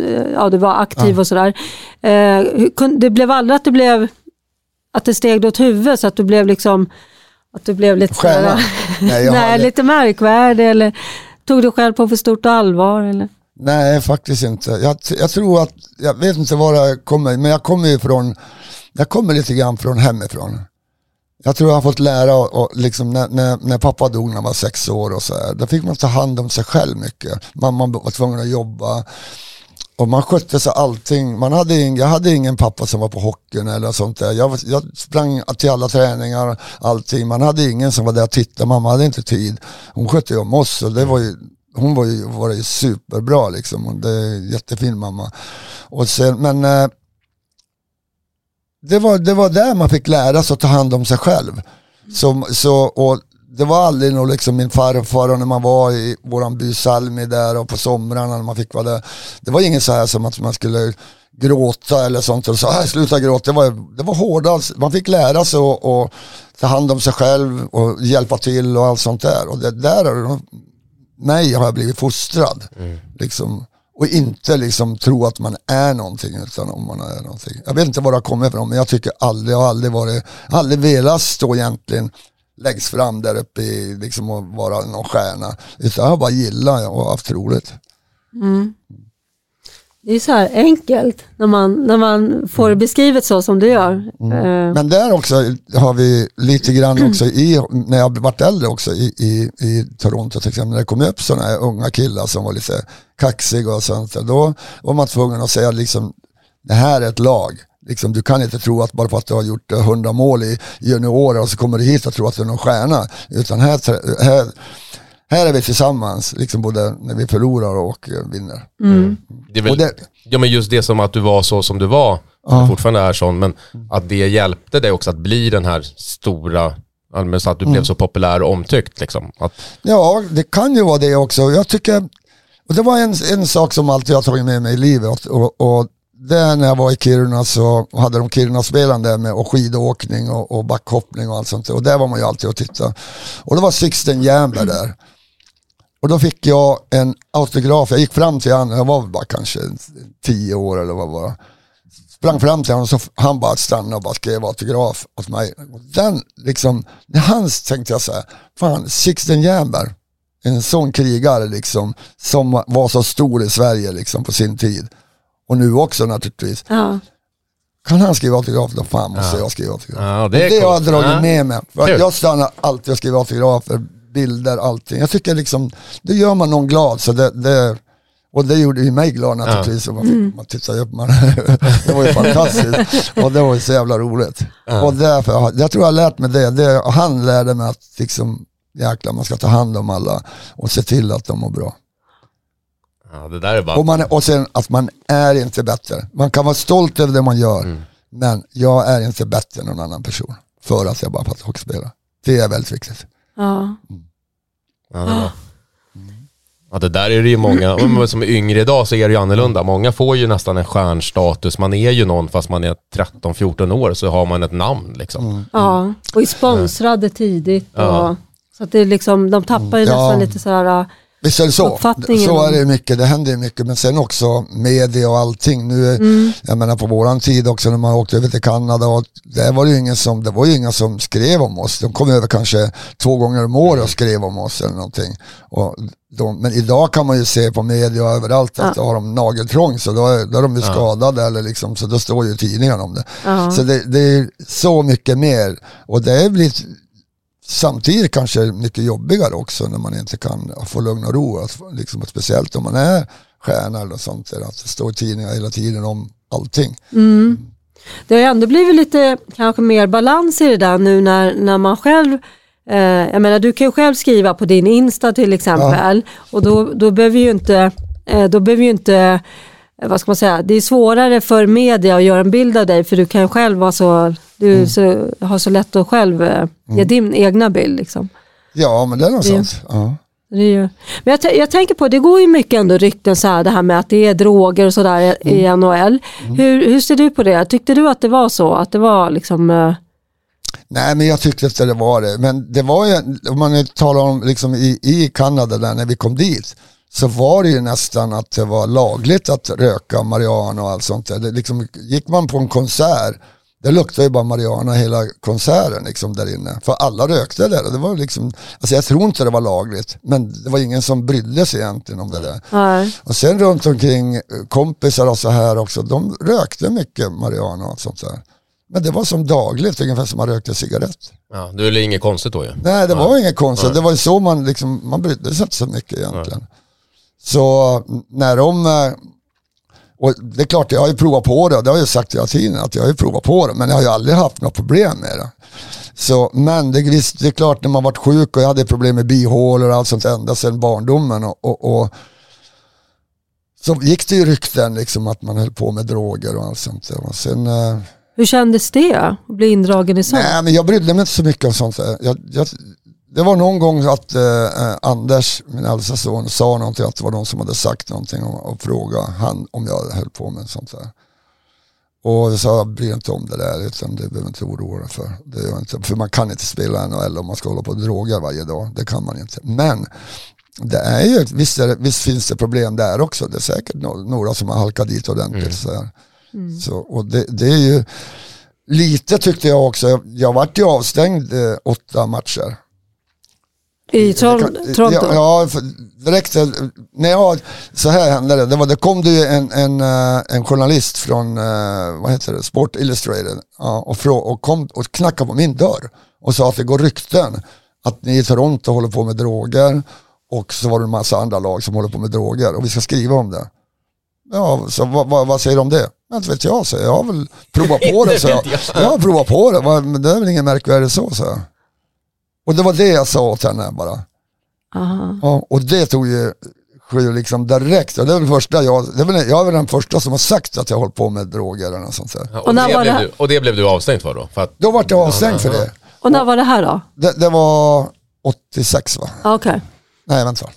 eh, ja du var aktiv och sådär. Eh, det blev aldrig att det blev, att det steg åt huvudet så att du blev liksom, att du blev lite Stjärna? sådär- <laughs> Nej, nej, lite märkvärdig eller tog du själv på för stort allvar eller? Nej, faktiskt inte. Jag, jag tror att, jag vet inte var jag kommer, men jag kommer ju från, jag kommer lite grann från hemifrån. Jag tror jag har fått lära, och, och liksom när, när, när pappa dog när han var sex år och så här, då fick man ta hand om sig själv mycket. Mamma var tvungen att jobba och man skötte sig allting. Man hade ing, jag hade ingen pappa som var på hockeyn eller sånt där. Jag, jag sprang till alla träningar, allting. Man hade ingen som var där och tittade, mamma hade inte tid. Hon skötte ju om oss och det var ju, hon var ju, var ju superbra liksom. Det är en jättefin mamma. Och sen, men eh, det, var, det var där man fick lära sig att ta hand om sig själv. Så, så, och det var aldrig nog liksom min farfar och när man var i våran by Salmi där och på somrarna när man fick vara där. Det var inget så här som att man skulle gråta eller sånt och så här, sluta gråta. Det var, det var hårda, man fick lära sig att att ta hand om sig själv och hjälpa till och allt sånt där. Och det där mig har jag blivit fostrad. Liksom, och inte liksom tro att man är någonting utan om man är någonting. Jag vet inte var det har kommit ifrån men jag tycker aldrig, jag har aldrig varit, aldrig velat stå egentligen längst fram där uppe i, liksom och vara någon stjärna. Utan jag har bara gillat och haft roligt. Mm. Det är så här enkelt när man, när man får det beskrivet så som du gör. Eh, Men där också har vi lite grann också i, när jag varit äldre också i, i, i Toronto till exempel, när det kom upp sådana här unga killar som var lite kaxiga och sånt då var man tvungen att säga liksom, det här är ett lag. Liksom, du kan inte tro att bara för att du har gjort eh, 100 mål i juniorer och så kommer du hit och tror att du är någon stjärna. Utan här, här, här är vi tillsammans, liksom både när vi förlorar och eh, vinner. Det är väl, Och det- ja men just det som att du var så som du var, du fortfarande är sån, men att det hjälpte dig också att bli den här stora, ja, men så att du blev så populär och omtyckt liksom. Att, Ja, det kan ju vara det också. Jag tycker, och det var en, en sak som alltid jag har tagit med mig i livet. Och, och det är när jag var i Kiruna så hade de Kiruna-spelaren där med och skidåkning och, och backhoppning och allt sånt. Och där var man ju alltid och tittade. Och det var Sixten Jernberg där. Och då fick jag en autograf, jag gick fram till honom, jag var bara kanske tio år eller vad var Sprang fram till honom och så han bara stannade och bara skrev autograf åt mig. Och den liksom, när han tänkte jag så här, fan Sixten Jernberg, en sån krigare liksom, som var så stor i Sverige liksom på sin tid. Och nu också naturligtvis. ja. Kan han skriva autograf, då fan måste jag skriva autograf. Ja, och det är det har jag dragit Ja. med mig. För jag stannar alltid och skriver autografer, bilder, allting. Jag tycker liksom, det gör man någon glad. Så det, det, och det gjorde ju mig glad naturligtvis. Och man, fick, man tittade upp, man, <laughs> det var ju fantastiskt. Och det var ju så jävla roligt. Och därför, jag tror jag har lärt mig det. det han lärde mig att liksom, jäklar man ska ta hand om alla och se till att de mår bra. ja, det där är bara, Och, man, och sen att man är inte bättre. Man kan vara stolt över det man gör, men jag är inte bättre än någon annan person för att jag bara fattar hockeyspelare. Det är väldigt viktigt. Ja. ja, det, var. ja, det där är det ju många, <clears throat> men som är yngre idag så är det ju annorlunda. Många får ju nästan en stjärnstatus, man är ju någon fast man är 13-14 år så har man ett namn liksom. ja, och är sponsrade tidigt. Och, Ja. Så att det är liksom, de tappar ju Ja. nästan lite sådär, Visst är det så. Så är det mycket, det händer ju mycket. Men sen också media och allting. Nu, Mm. Jag menar på våran tid också när man åkte över till Kanada. Och där var det, ju ingen som, det var ju inga som skrev om oss. De kom över kanske två gånger om året och skrev om oss eller någonting. Och de, men idag kan man ju se på media och överallt att då har de nageltrång så då är, då är de ju skadade eller liksom, så då står ju tidningarna om det. Ja. Så det, det är så mycket mer. Och det är blivit samtidigt kanske mycket jobbigare också när man inte kan få lugn och ro. Att, liksom, och speciellt om man är stjärna eller sånt där. Att det står i tidningar hela tiden om allting. Det har ju ändå blivit lite kanske mer balans i det där nu när, när man själv eh, jag menar du kan ju själv skriva på din Insta till exempel och då, då behöver ju inte, eh, då behöver ju inte vad ska man säga, det är svårare för media att göra en bild av dig för du kan själv vara så, du Mm. så, har så lätt att själv eh, ge din egna bild. Liksom. Ja, men det är nog sant. Ja. Det är men jag, jag tänker på, det går ju mycket ändå rykten så här, det här med att det är droger och sådär i- i Mm. NHL. Hur, hur ser du på det? Tyckte du att det var så? Att det var liksom... eh, Nej, men jag tyckte inte det var det. Men det var ju, om man nu talar om liksom i, i Kanada där när vi kom dit, så var det ju nästan att det var lagligt att röka marijuana och allt sånt där. Det liksom, gick man på en konsert, det luktade ju bara marijuana hela konserten liksom där inne. För alla rökte där. och Det var liksom, alltså jag tror inte det var lagligt, men det var ingen som brydde sig egentligen om det där. nej. Och sen runt omkring kompisar och så här också, de rökte mycket marijuana och sånt där. Men det var som dagligt, ungefär som man rökte cigarett. Ja, det är väl inget konstigt då ju. Nej, det var inget konstigt. Det var ju så man liksom, man brydde sig inte så mycket egentligen. Så när de, och det är klart jag har ju provat på det, det har jag sagt hela tiden att jag har ju provat på det, men jag har ju aldrig haft något problem med det. Så, men det, visst, det är klart när man varit sjuk och jag hade problem med bihålor och allt sånt ända sedan barndomen och, och, och så gick det ju rykten liksom att man höll på med droger och allt sånt där. Och sen, eh, Hur kändes det att bli indragen i sånt? Nej, men jag brydde mig inte så mycket om sånt. Jag, jag, det var någon gång att eh, Anders, min äldsta son, sa någonting att det var någon som hade sagt någonting och, och frågade han om jag höll på med sånt där. Och jag sa, bryr inte om det där, utan det behöver inte oroa dig för. Det gör inte. För man kan inte spela NHL om man ska hålla på och droga varje dag. Det kan man inte. Men det är ju, visst, är det, visst finns det problem där också. Det är säkert no- några som har halkat dit ordentligt. Så här. Så, och det, det är ju lite tyckte jag också. Jag, jag vart ju avstängd eh, åtta matcher. I Toronto? Ja, ja direkt när jag, så här hände det. Det, var, det kom det ju en, en, eh, en journalist från, eh, vad heter det, Sport Illustrated ja, och, frå, och kom och knackade på min dörr och sa att det går rykten att ni i Toronto håller på med droger och så var det en massa andra lag som håller på med droger och vi ska skriva om det. Ja, så vad, vad, vad säger du om det? Ja, Inte vet jag, så jag har väl provat på det. <laughs> Så jag, jag har provat på det, det är väl inget märkvärdigt så, så jag. Och det var det jag sa åt henne bara. Aha. Ja, och det tog ju sju liksom direkt. Och det är väl första jag, det är väl, jag är väl den första som har sagt att jag hållit på med droger eller något sånt där. Ja, och, Och det var blev det- du, och det blev du avstängd för då? För att, Då vart jag avstängd för det. Och när var det här då? det. Det var 86 va? Okej. Nej vänta.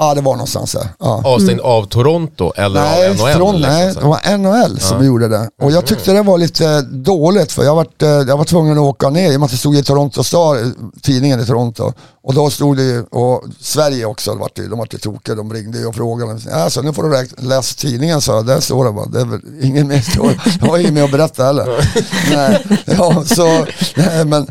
Ja det var någonstans där. Ja. avstängd av Toronto eller Nej, av NHL? från, nej, så det var NHL som Ja. gjorde det. Och jag tyckte det var lite dåligt för jag var, jag var tvungen att åka ner i och med att det stod i Toronto Star, tidningen i Toronto. Och då stod det ju, och Sverige också, det var det, de var ju tokiga, de ringde ju och frågade. Alltså, nu får du räk- läsa tidningen jag, där står det bara. Det är väl ingen mer <laughs> jag har inget mer att berätta heller. <laughs> nej, ja, så, nej, men,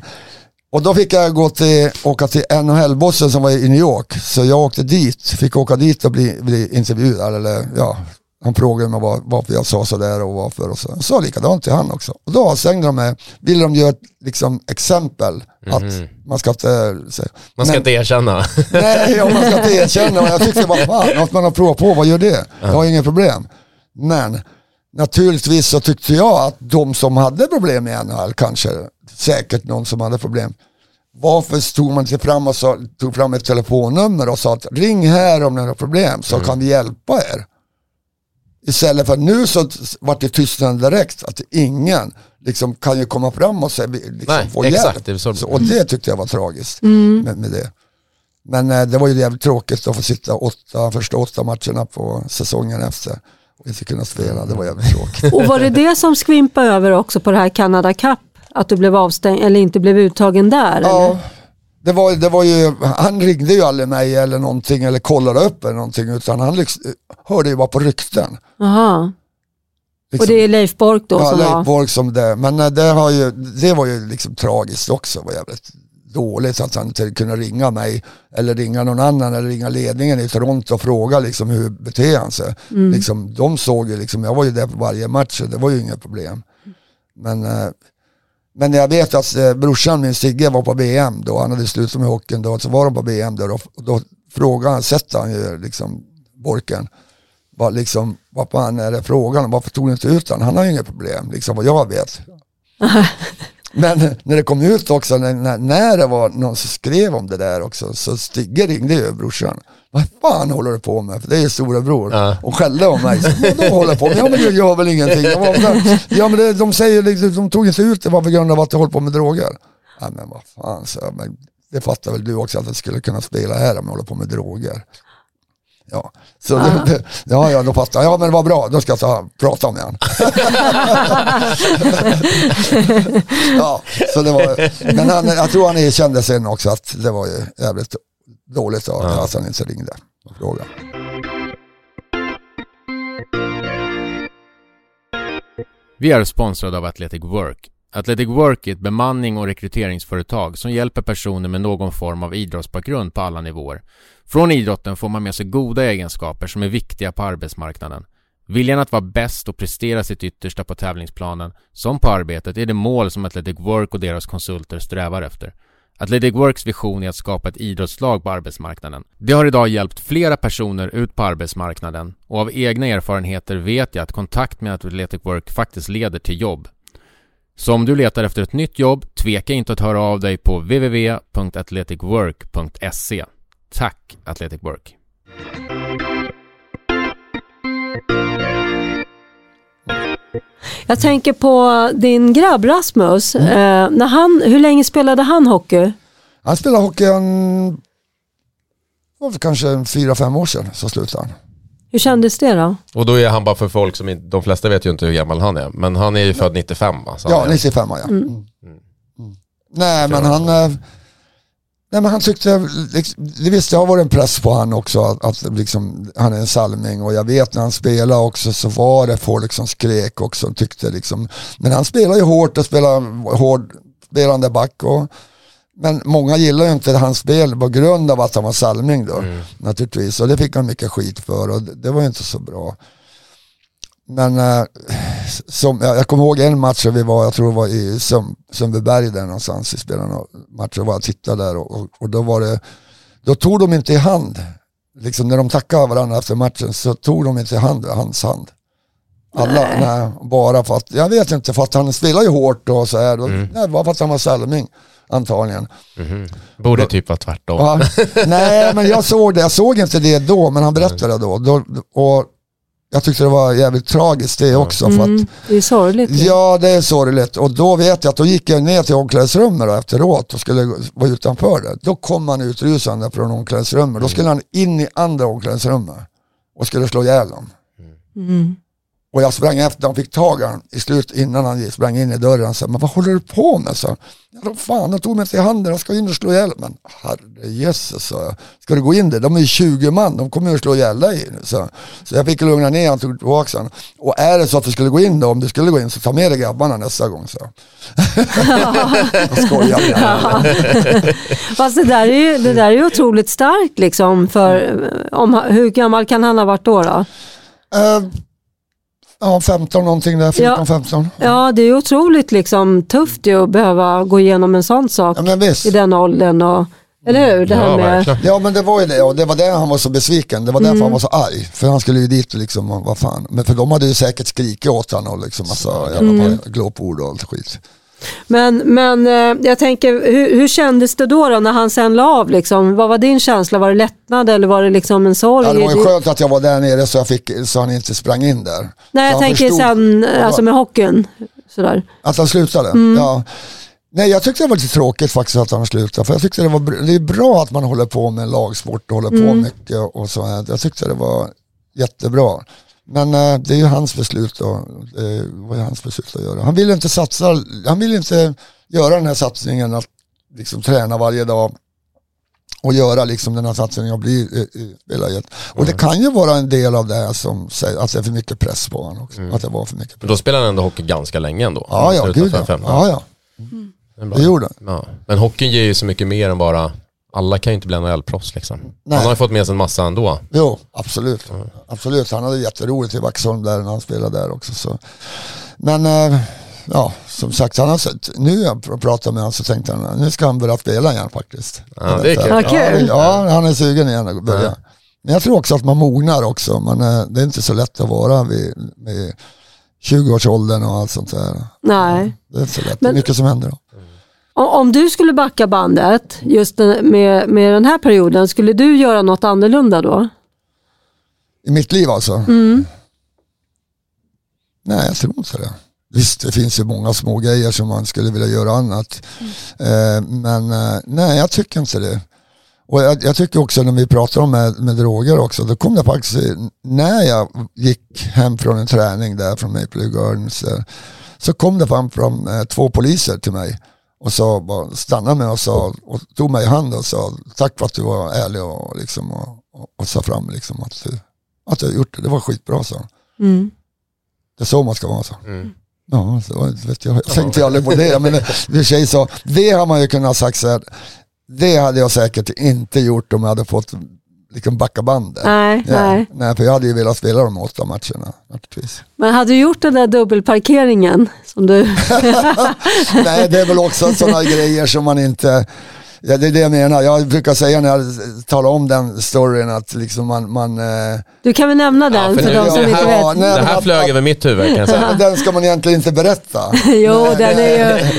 och då fick jag gå till, åka till NHL-bossen som var i New York. Så jag åkte dit, fick åka dit och bli, bli intervjuad. Eller, ja, han frågade mig var, varför jag sa sådär och varför. Och så. Jag sa likadant till han också. Och då avstängde de mig. Ville de göra ett liksom, exempel. Att man ska inte... säga- Man ska Men- inte erkänna. <laughs> Nej, ja, man ska inte erkänna. Och jag tyckte vad fan, att man har provat på, vad gör det? Jag har inget problem. Men naturligtvis så tyckte jag att de som hade problem i NHL, kanske säkert någon som hade problem, varför stod man inte fram och sa, tog fram ett telefonnummer och sa att ring här om ni har problem så kan vi hjälpa er. Istället för nu så vart det tystnad direkt, att ingen liksom kan ju komma fram och säga, liksom, Nej, få exakt, hjälp. det så- Så, och det tyckte jag var tragiskt med, med det. Men eh, det var ju jävligt tråkigt att få sitta åtta, första åtta matcherna på säsongen efter och inte kunna spela. Det var jävligt tråkigt. Och var det det som skvimpade över också på det här Canada Cup? Att du blev avstängd eller inte blev uttagen där? Ja, Eller? det var, det var ju, han ringde ju aldrig mig eller någonting eller kollade upp eller någonting utan han liksom, hörde ju bara på rykten. Aha. Liksom. Och det är Leif Bork då ja, som Leif var... Borg som det. Men eh, det, har ju, det var ju liksom tragiskt också. Var jävligt dåligt att han inte kunde ringa mig eller ringa någon annan eller ringa ledningen i Toronto och fråga liksom hur beter han sig. Mm. Liksom, de såg ju liksom, jag var ju där på varje match så det var ju inga problem. Men, eh, men jag vet att eh, brorsan min Sigge var på BM då, han hade slutat med hockeyn då, så var de på BM då och då frågade han, sätter han ju liksom Borken. Vad, liksom, vad fan är det frågan om? Varför tog ni inte ut honom? Han har ju inga problem, liksom vad jag vet. <laughs> Men när det kom ut också, när, när, det var någon som skrev om det där också, så Stigge ringde ju brorsan. Vad fan håller du på med? För det är ju storebror. Ja. Och skällde om mig. Vadå håller på med? Ja men jag gör väl ingenting. Ja men det, de säger liksom, de tog inte ut det var på grund av att jag håller på med droger. Ja men vad fan, så, men det fattar väl du också att jag skulle kunna spela här om jag håller på med droger. Ja, så det, det, ja, ja, då jag. Ja, men vad bra, då ska jag ta, prata med han. <laughs> ja, så det var, men han, jag tror han erkände sen också att det var ju jävligt dåligt av Ja. att han inte ringde och frågade. Vi är sponsrade av Athletic Work. Athletic Work är ett bemanning och rekryteringsföretag som hjälper personer med någon form av idrottsbakgrund på alla nivåer. Från idrotten får man med sig goda egenskaper som är viktiga på arbetsmarknaden. Viljan att vara bäst och prestera sitt yttersta på tävlingsplanen, som på arbetet, är det mål som Athletic Work och deras konsulter strävar efter. Athletic Works vision är att skapa ett idrottslag på arbetsmarknaden. Det har idag hjälpt flera personer ut på arbetsmarknaden och av egna erfarenheter vet jag att kontakt med Athletic Work faktiskt leder till jobb. Så om du letar efter ett nytt jobb, tveka inte att höra av dig på www.athleticwork.se. Tack Athletic Work! Jag tänker på din grabb Rasmus. Mm. Eh, när han, hur länge spelade han hockey? Han spelade hockey en, kanske fyra, fem år sedan så slutade han. Hur kändes det då? Och då är han bara för folk som inte, de flesta vet ju inte hur gammal han är. Men han är ju född 95 va? Så Ja, han är- 95 ja. Mm. Mm. Nej men han, eh, nej men han tyckte, liksom, det visste jag varit en press på han också att, att liksom, han är en salming och jag vet när han spelade också så var det folk som skrek också och tyckte liksom, men han spelar ju hårt och spelar hård spelande back och men många gillar ju inte hans spel på grund av att han var salming då naturligtvis och det fick han mycket skit för och det, det var ju inte så bra. Men eh, som, jag, jag kommer ihåg en match där vi var, jag tror det var i Sund- Sundbyberg där någonstans, vi spelade några matcher, var jag tittade där och, och, och då var det, då tog de inte i hand, liksom när de tackade varandra efter matchen så tog de inte i hand, hans hand. Alla, nej. bara för att, jag vet inte, för att han spelar ju hårt och så här, och, nej, bara för att han var salming antagligen. Mhm. Borde typ vara tvärtom. Ja, nej, men jag såg det. Jag såg inte det då, men han berättade det då. då och jag tyckte det var jävligt tragiskt det också. För att, Mm, det är sorgligt. ja, det är sorgligt. Och då vet jag att då gick jag ner till omklädningsrummet efteråt och skulle vara utanför det. Då kom han utrusande från omklädningsrummet. Då skulle han in i andra omklädningsrummet och skulle slå ihjäl dem. Mm. Och jag sprang efter, han fick tag i honom i slut innan han sprang in i dörren. Så, men vad håller du på med? Så, ja, då fan, de tog mig till handen, jag ska in och slå ihjäl Men herre jösses, sa jag. Ska du gå in där? De är ju 20 man, de kommer ju slå ihjäl dig. Så, så jag fick lugna ner han tog tillbaka han. Och är det så att du skulle gå in då, om du skulle gå in så ta med dig grabbarna nästa gång. Så. <laughs> jag skojar. <laughs> Fast det där är ju, det där är ju otroligt starkt liksom. För, om, hur gammal kan han ha varit då? då? Eh, ja, 15 någonting där, 14-15. Ja, det är otroligt liksom, tufft ju att behöva gå igenom en sån sak Ja, men visst. i den åldern. Och, eller hur? Det här Ja, med, verkligen. Ja men det var ju det och det var där han var så besviken. Det var därför han var så arg. För han skulle ju dit och liksom, vad fan. Men för de hade ju säkert skrikit åt honom och liksom massa jävla glåpord och allt skit. Men men eh, jag tänker, hur, hur kändes det då, då när han sen la av? Liksom? Vad var din känsla? Var det lättnad eller var det liksom en sorg? Ja, det var ju skönt att jag var där nere så, jag fick, så han inte sprang in där. Nej, Så jag tänker förstod sen alltså med hockeyn. Sådär. Att han slutade? Ja. Nej jag tyckte det var lite tråkigt faktiskt att han slutade. För jag tyckte det var det är bra att man håller på med lagsport och håller på mycket och så här. Jag tyckte det var jättebra. Men eh, det är ju hans beslut och det var ju hans beslut att göra. Han ville inte satsa, han ville inte göra den här satsningen att liksom träna varje dag och göra liksom den här satsningen och bli eh, eh, spela jätte- Och det kan ju vara en del av det här som säger att det är för mycket press på honom också. Att det var för mycket press. Men då spelar han ändå hockey ganska länge ändå. Ja, ja, gud ja. 5. ja, ja. Bra. Det gjorde han. Ja. Men hockeyn ger ju så mycket mer än bara, alla kan ju inte bli NHL-proffs liksom. Nej. Han har ju fått med sig en massa ändå. Jo, absolut. Absolut, han hade jätteroligt i Vaxholm där när han spelade där också. Så. Men eh, ja, som sagt, han har sett, nu jag pr- pratar med honom så tänkte han nu ska han börja spela igen faktiskt. Ja, det är kul. Ja. Ja, han är sugen igen att börja. Men jag tror också att man mognar också. Man, är- det är inte så lätt att vara vid, vid 20-årsåldern och allt sånt där. Nej. Det är inte så lätt. Men- det är mycket som händer då. Om du skulle backa bandet just med, med den här perioden, skulle du göra något annorlunda då? I mitt liv alltså? Mm. Nej, jag tror inte det. Visst, det finns ju många små grejer som man skulle vilja göra annat. Eh, men eh, nej, jag tycker inte det. Och jag, jag tycker också när vi pratar om med, med droger också, då kom det faktiskt, när jag gick hem från en träning där från Maple Leaf Gardens, eh, så kom det fram, fram eh, två poliser till mig och sa, bara, stannade mig och, sa, och tog mig i hand och sa tack för att du var ärlig och, liksom, och, och, och sa fram liksom, att, att har gjort det. Det var skitbra, så. Mm. Det är så man ska vara så. Mm. Ja, så vet jag, jag tänkte aldrig på det. Men det, tjej sa, det har man ju kunnat sagt så här, det hade jag säkert inte gjort om jag hade fått liksom backa bandet. Nej, Ja, nej. nej, för jag hade ju velat spela de åtta matcherna naturligtvis. Men hade du gjort den där dubbelparkeringen som du... <laughs> nej, det är väl också sådana grejer som man inte, ja, det är det jag menar. Jag brukar säga när jag talar om den storyn att liksom man, man eh, Du kan väl nämna den för för, nu- de som inte här- vet. nej, Det här flög att- över mitt huvud kan jag säga. den ska man egentligen inte berätta. <laughs> Jo, Nej, den är ju...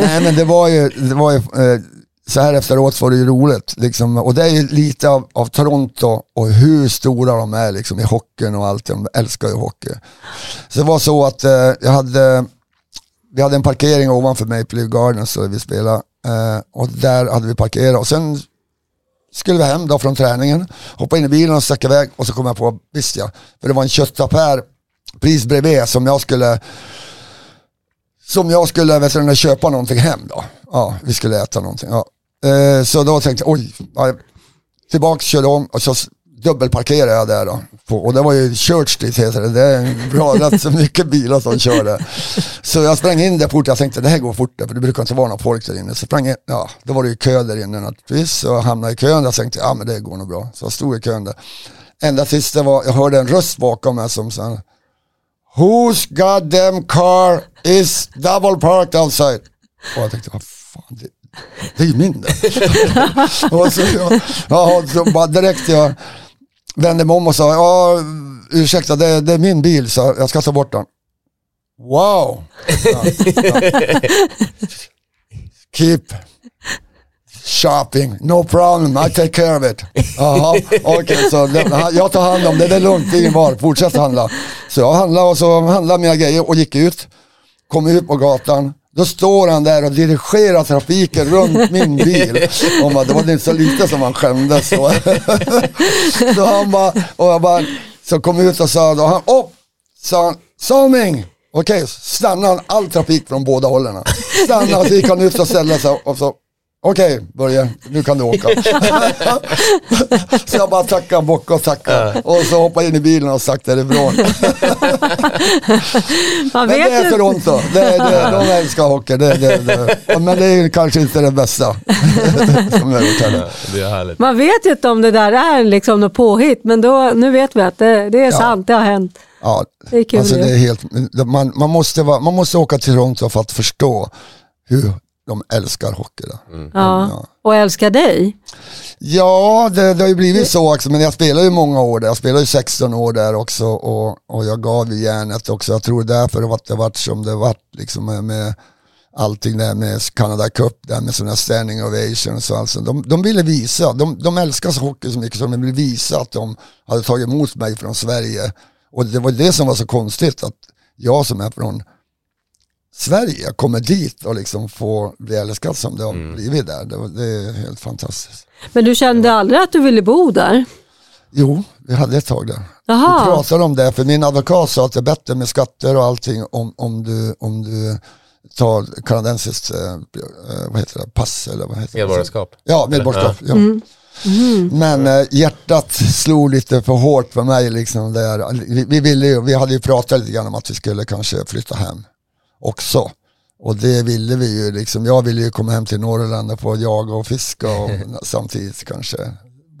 Nej men det var ju, det var ju eh, så här efteråt så var det ju roligt. Liksom, och det är ju lite av, av Toronto och hur stora de är liksom, i hockeyn och allt. De älskar ju hockey. Så det var så att eh, jag hade, vi hade en parkering ovanför Maple Leaf Gardens där vi spelade. Eh, och där hade vi parkerat. Och sen skulle vi hem då från träningen, hoppa in i bilen och stack iväg och så kom jag på, visst ja, för det var en köttaffär precis bredvid som jag skulle som jag skulle vet du, köpa någonting hem då. Ja, vi skulle äta någonting. Ja. Eh, så då tänkte jag, oj, ja, tillbaks, körde om och så dubbelparkerade jag där då. På, och det var ju Church Street heter det, det är en bra, rätt så mycket bilar som kör där. Så jag sprang in där fort, jag tänkte det här går fort där, för det brukar inte vara någon folk där inne. Så sprang in, ja, då var det ju kö där inne naturligtvis. Så jag hamnade i kön, jag tänkte, ja men det går nog bra. Så jag stod i kön där. Ända tills det var, jag hörde en röst bakom mig som sa Whose goddamn car is double parked outside? Och jag tänkte, vad fan, det, det är ju min det. och så, jag, ja, så bara direkt jag vände mig om och sa, ja, ursäkta, det, det är min bil, så jag ska ta bort den. Wow! Ja, ja. Keep shopping, no problem, I take care of it. Jaha, okej, så det, jag tar hand om det, det är lugnt, det ingen var, fortsätt handla. Så jag handlade och så handlade mina grejer och gick ut, kom ut på gatan, då står han där och dirigerar trafiken runt min <laughs> bil. Och man, det var inte så lite som han skämdes. Så, <laughs> så han bara, och jag bara, så kom ut och sa, då han, oh, sa han, Salming! Okej, stanna han all trafik från båda hållen. Stanna, så gick han ut och ställde sig och så Okej Börje, nu kan du åka. <laughs> så jag bara tackade, bockade och tackade. Och så hoppade in i bilen och sagt därifrån. <laughs> Man Men det är vet. Toronto, det, det, de älskar hockey. Det, det, det. Men det är kanske inte det bästa. <laughs> som jag gjort är härligt. Man vet ju inte om det där är liksom något påhitt, men då, nu vet vi att det, det är sant, det har hänt. Ja, Det är kul alltså det är helt, man, man, måste vara, man måste åka till Toronto för att förstå hur de älskar hockey. Där. Ja. Och älskar dig. Ja, det, det har ju blivit så också, men jag spelar ju många år där. Jag spelar ju 16 år där också och, och jag gav ju järnet också. Jag tror därför att det varit som det varit liksom med, med allting där med Canada Cup, där med sådana standing ovations och alltså. De, de ville visa, de, de älskar så hockey så mycket så de ville visa att de hade tagit emot mig från Sverige. Och det var det som var så konstigt, att jag som är från Sverige kommer dit och liksom får bli älskad som det har blivit där. Det, det är helt fantastiskt. Men du kände aldrig att du ville bo där? Jo, vi hade ett tag där. Vi Jaha, pratade om det, för min advokat sa att det är bättre med skatter och allting om, om, du, om du tar kanadensiskt eh, eh, vad heter det, pass eller vad heter det? Medborgarskap. Ja, medborgarskap. Ja. Men eh, hjärtat slog lite för hårt för mig. Liksom, där. Vi, vi, ville ju, vi hade ju pratat lite grann om att vi skulle kanske flytta hem också. Och det ville vi ju. Liksom. Jag ville ju komma hem till Norrland och få jaga och fiska och <laughs> samtidigt kanske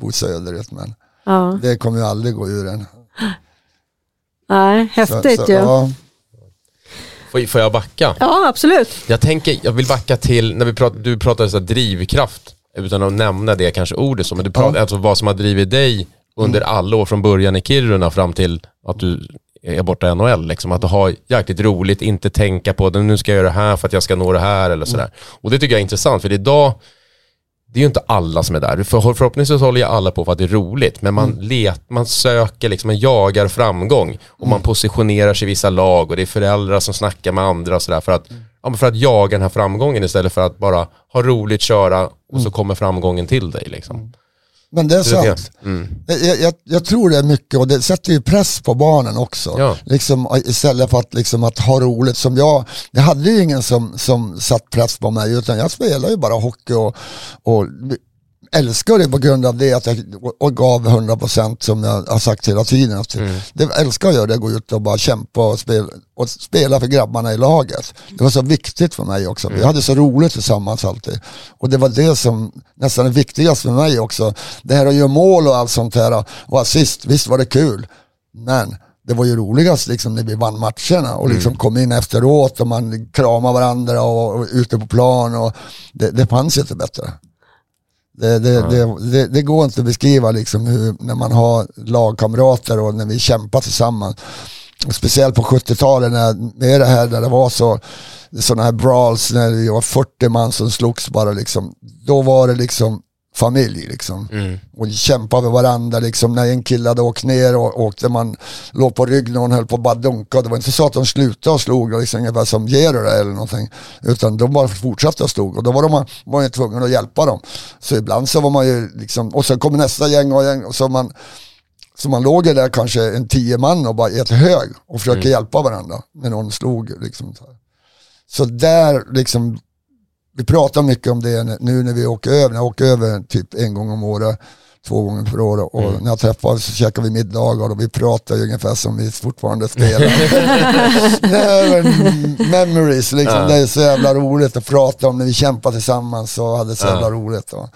bo söderut. Men Ja. det kommer ju aldrig gå ur en. Nej, häftigt Så- så, ju. ja. Får, får jag backa? Ja, absolut. Jag tänker, jag vill backa till, när vi pratar, du pratade så drivkraft, utan att nämna det kanske ordet så, men du pratar alltså vad som har drivit dig under alla år från början i Kiruna fram till att du är borta i NHL. Liksom, att har jäkligt roligt, inte tänka på det, nu ska jag göra det här för att jag ska nå det här eller sådär. Och det tycker jag är intressant, för idag, det är ju inte alla som är där. För, förhoppningsvis håller ju alla på för att det är roligt, men man, let, man söker, liksom, man jagar framgång och man positionerar sig i vissa lag och det är föräldrar som snackar med andra och sådär för att, ja, för att jaga den här framgången istället för att bara ha roligt, köra och så kommer framgången till dig. Liksom. Men det är sant. Mm. Jag, jag, jag tror det är mycket och det sätter ju press på barnen också. Ja. Liksom, istället för att, liksom, att ha roligt som jag. Det hade ju ingen som, som satt press på mig utan jag spelade ju bara hockey och, och älskar det på grund av det att jag och- gav 100% som jag har sagt hela tiden. Att Det älskar jag det, gå ut och bara kämpa och spela, och spela för grabbarna i laget. Det var så viktigt för mig också. Vi hade så roligt tillsammans alltid. Och det var det som nästan är viktigast för mig också. Det här att göra mål och allt sånt här och assist, visst var det kul. Men det var ju roligast liksom när vi vann matcherna och liksom kom in efteråt och man kramade varandra och, och ute på plan och det, det fanns inte bättre. Det, det, det, det, det går inte att beskriva liksom hur, när man har lagkamrater och när vi kämpar tillsammans. Speciellt på 70-talet när med det här där det var så sådana här brawls när det var 40 man som slogs bara liksom. Då var det liksom familj liksom. Och kämpade med varandra liksom. När en kille hade åkt ner och åkte man låg på rygg när hon höll på att bara dunka. Det var inte så att de slutade och slog liksom, ungefär som Jerry eller någonting. Utan de bara fortsatte att slog och då var de var ju tvungna att hjälpa dem. Så ibland så var man ju liksom, och sen kommer nästa gäng och gäng och så man så man låg där kanske en tio man och bara i ett hög och försöker hjälpa varandra när någon slog. Liksom. Så, så där liksom, vi pratar mycket om det nu när vi åker över, när jag åker över typ en gång om året, två gånger per år och när jag träffar så käkar vi middagar och vi pratar ju ungefär som vi fortfarande spelar. <laughs> Nej, men memories, liksom. det är så jävla roligt att prata om när vi kämpade tillsammans och hade så jävla roligt. Och,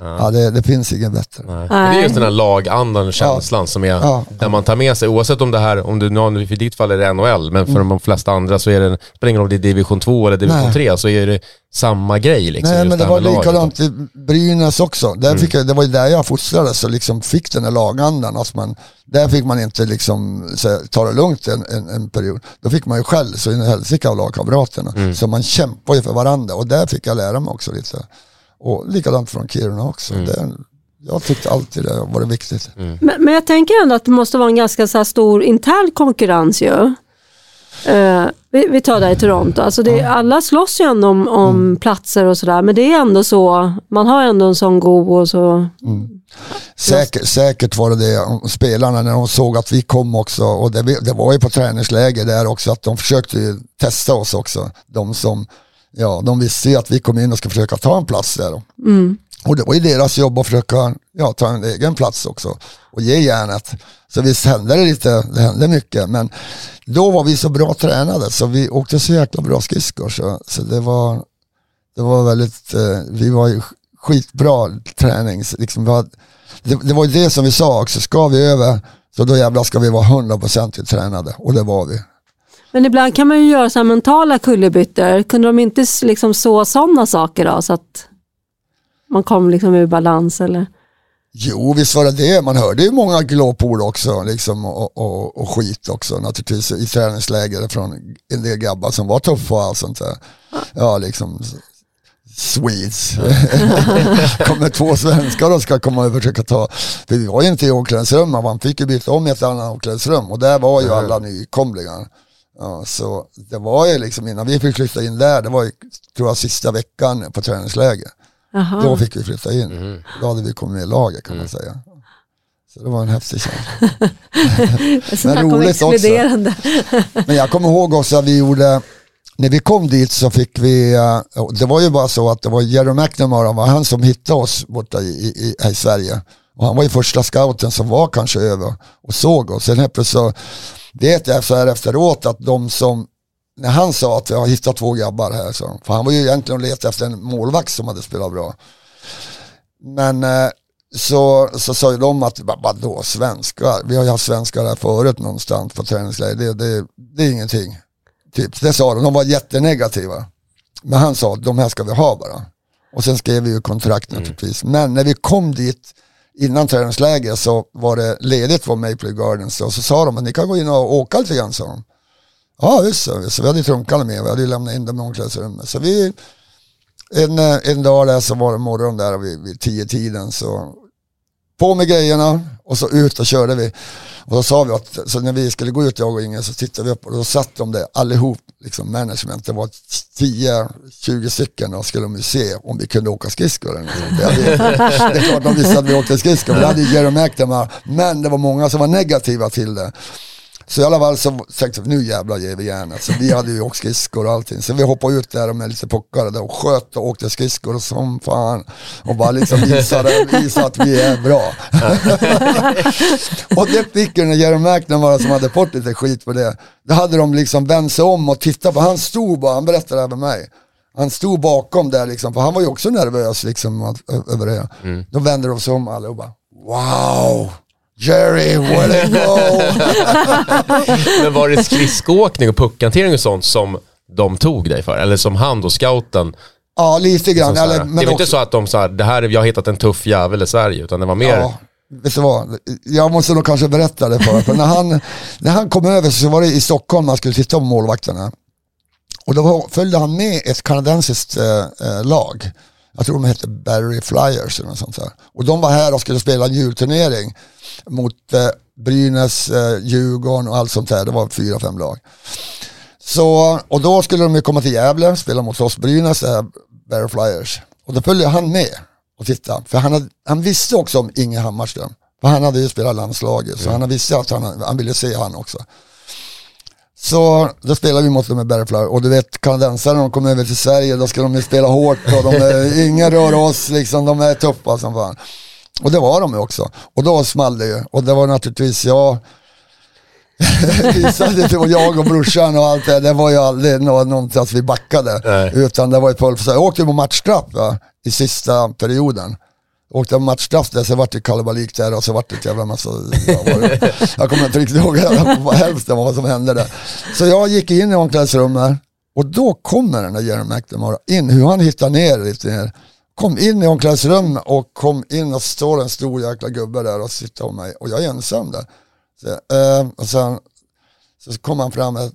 ja, det, det finns inget bättre. Nej. Men det är just den här lagandan och känslan som är, Ja. där man tar med sig, oavsett om det här, om du, nu för ditt fall är det NHL, men för de flesta andra så är det, spelar ingen roll om det är division 2 eller division Nej. 3, så är det samma grej liksom. Nej men det här var likadant i Brynäs också. Där fick jag, det var ju där jag fostrades och liksom fick den här lagandan. Att man, där fick man inte liksom så, här, ta det lugnt en, en, en period. Då fick man ju skäll så in i helsike av lagkamraterna. Så man kämpar ju för varandra och där fick jag lära mig också lite. Och likadant från Kiruna också. Det, jag tyckte alltid det var viktigt. Men, men jag tänker ändå att det måste vara en ganska så här stor intern konkurrens ju. Eh, vi, vi tar det i Toronto, alltså det, alla slåss ju ändå om, om platser och sådär men det är ändå så, man har ändå en sån go och så. Säkert, säkert var det det, spelarna när de såg att vi kom också, och det, det var ju på träningsläger där också, att de försökte ju testa oss också. De som, ja, de visste ju att vi kom in och ska försöka ta en plats där. Då. Och det var ju deras jobb att försöka ja, ta en egen plats också och ge järnet. Så visst hände det lite, det hände mycket, men då var vi så bra tränade så vi åkte så jäkla bra skridskor så, så det var, det var väldigt, eh, vi var ju skitbra tränings, liksom, var, det, det var ju det som vi sa också, ska vi över så då jävlar ska vi vara hundraprocentigt tränade och det var vi. Men ibland kan man ju göra så här mentala kullerbyttor, kunde de inte liksom så sådana saker då så att man kom liksom ur balans eller? Jo, visst var det det. Man hörde ju många glåpord också liksom, och, och, och skit också naturligtvis i träningsläger från en del grabbar som var tuffa och allt sånt där. Ja, liksom Swedes. <laughs> kommer två svenskar och ska komma och försöka ta, för vi var ju inte i omklädningsrummet, man fick ju byta om i ett annat omklädningsrum och där var ju alla nykomlingar. Ja, så det var ju liksom innan vi fick flytta in där, det var ju tror jag sista veckan på träningsläger. Då fick vi flytta in. Mm. Då hade vi kommit med i laget kan man säga. Så det var en häftig känsla. <laughs> Om roligt också. Men jag kommer ihåg också att vi gjorde, när vi kom dit så fick vi, eh, det var ju bara så att det var Jerry McNamara, var han som hittade oss borta i, i, i Sverige. Och han var ju första scouten som var kanske över och såg oss. Sen helt plötsligt så vet jag så här efteråt att de som, när han sa att jag har hittat två grabbar här, så, för han var ju egentligen och letade efter en målvakt som hade spelat bra. Men eh, så, så sa ju de att, vadå svenskar? Vi har ju haft svenskar här förut någonstans på träningsläger, det, det, det är ingenting. Typ, det sa de, de var jättenegativa. Men han sa, de här ska vi ha bara. Och sen skrev vi ju kontrakt mm. naturligtvis. Men när vi kom dit innan träningsläger så var det ledigt på Maple Gardens och så sa de att ni kan gå in och åka lite grann sa de. Ja visst så, så vi hade trunkarna med, vi hade lämnat in dem i omklädningsrummet. Så vi, en, eh, en dag där så var det morgon där vid, vid tio tiden så på med grejerna och så ut och körde vi. Och då sa vi att så när vi skulle gå ut, jag och Inge, så tittade vi upp och då satt de där allihop, liksom management, det var 10-20 stycken och skulle de se om vi kunde åka skridskor eller något det, <laughs> det är klart de visste att vi åkte skridskor, det hade ju Jerry McNamara, men det var många som var negativa till det. Så i alla fall så tänkte vi, nu jävlar ger vi järnet. Så vi hade ju åkt skridskor och allting. Så vi hoppade ut där med lite puckare och sköt och åkte skridskor som fan. Och bara liksom visade, visade att vi är bra. <laughs> och det fick ju den Jerry McNamara som hade fått lite skit på det. Då hade de liksom vänt sig om och tittat på, han stod bara, han berättade det här med mig. Han stod bakom där liksom, för han var ju också nervös liksom över det. Mm. Då vände de sig om alla och bara, wow. Jerry, where they go? <laughs> Men var det skridskoåkning och puckhantering och sånt som de tog dig för? Eller som han då, scouten? Ja, lite grann. Eller, men det var också... inte så att de sa, det här, jag har hittat en tuff jävel i Sverige, utan det var mer... Ja, vet du vad? Jag måste nog kanske berätta det för, för när, han, när han kom över så var det i Stockholm man skulle titta på målvakterna. Och då följde han med ett kanadensiskt äh, lag. Jag tror de hette Barry Flyers eller något sånt där. Och de var här och skulle spela en julturnering mot eh, Brynäs, eh, Djurgården och allt sånt där. Det var fyra, fem lag. Så, och då skulle de ju komma till Gävle, spela mot oss Brynäs, eh, Bear Flyers. Och då följde han med och tittade. För han, hade, han visste också om Inge Hammarström. För han hade ju spelat landslaget, så mm. han visste att han, han ville se han också. Så då spelade vi mot dem med Bergfly och du vet kanadensarna de kom över till Sverige, då ska de ju spela hårt och de är, <laughs> ingen rör oss liksom, de är tuffa som fan. Och det var de ju också. Och då small det ju. Och det var naturligtvis jag, <laughs> det var jag och brorsan och allt det. Det var ju aldrig någonting att vi backade. Nej. Utan det var ju pulver. Jag åkte på matchstraff va, i sista perioden. Åkte en matchstraff där, så vart det kalabalik där och så vart det ett jävla massa... Jag, kommer inte riktigt ihåg hälften vad som hände där. Så jag gick in i omklädningsrummet och då kommer den där Jerry McNamara in, hur han hittar ner lite ner kom in i omklädningsrummet och kom in och står en stor jäkla gubbe där och sitter om mig och jag är ensam där. Så, eh, och sen så kom han fram med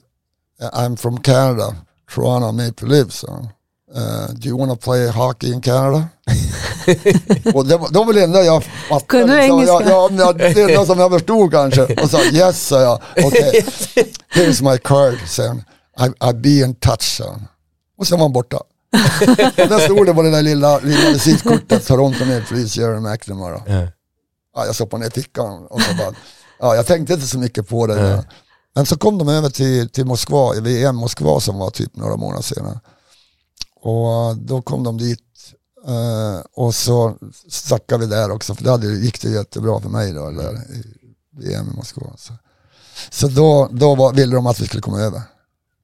I'm from Canada, Toronto Maple Leafs. Uh, do you wanna play hockey in Canada? <laughs> och det var, det var det enda jag fattade. Kunde du liksom. engelska? Ja, ja, det enda som jag förstod kanske. Och sa yes, sa jag. <laughs> Okay. Here's my card, sen. I, I'll be in touch, sen. Och sen var han borta <laughs> där stod det på det där lilla, lilla visitkortet, Toronto Maple Jerry McNamara. Ja. Ja, jag stoppade ner fickan och så bara, ja, jag tänkte inte så mycket på det. Ja. Men så kom de över till, till Moskva, i VM Moskva som var typ några månader senare. Och då kom de dit uh, och så stackade vi där också, för det gick det jättebra för mig då, där, i VM i Moskva. Så, så då, då var, ville de att vi skulle komma över.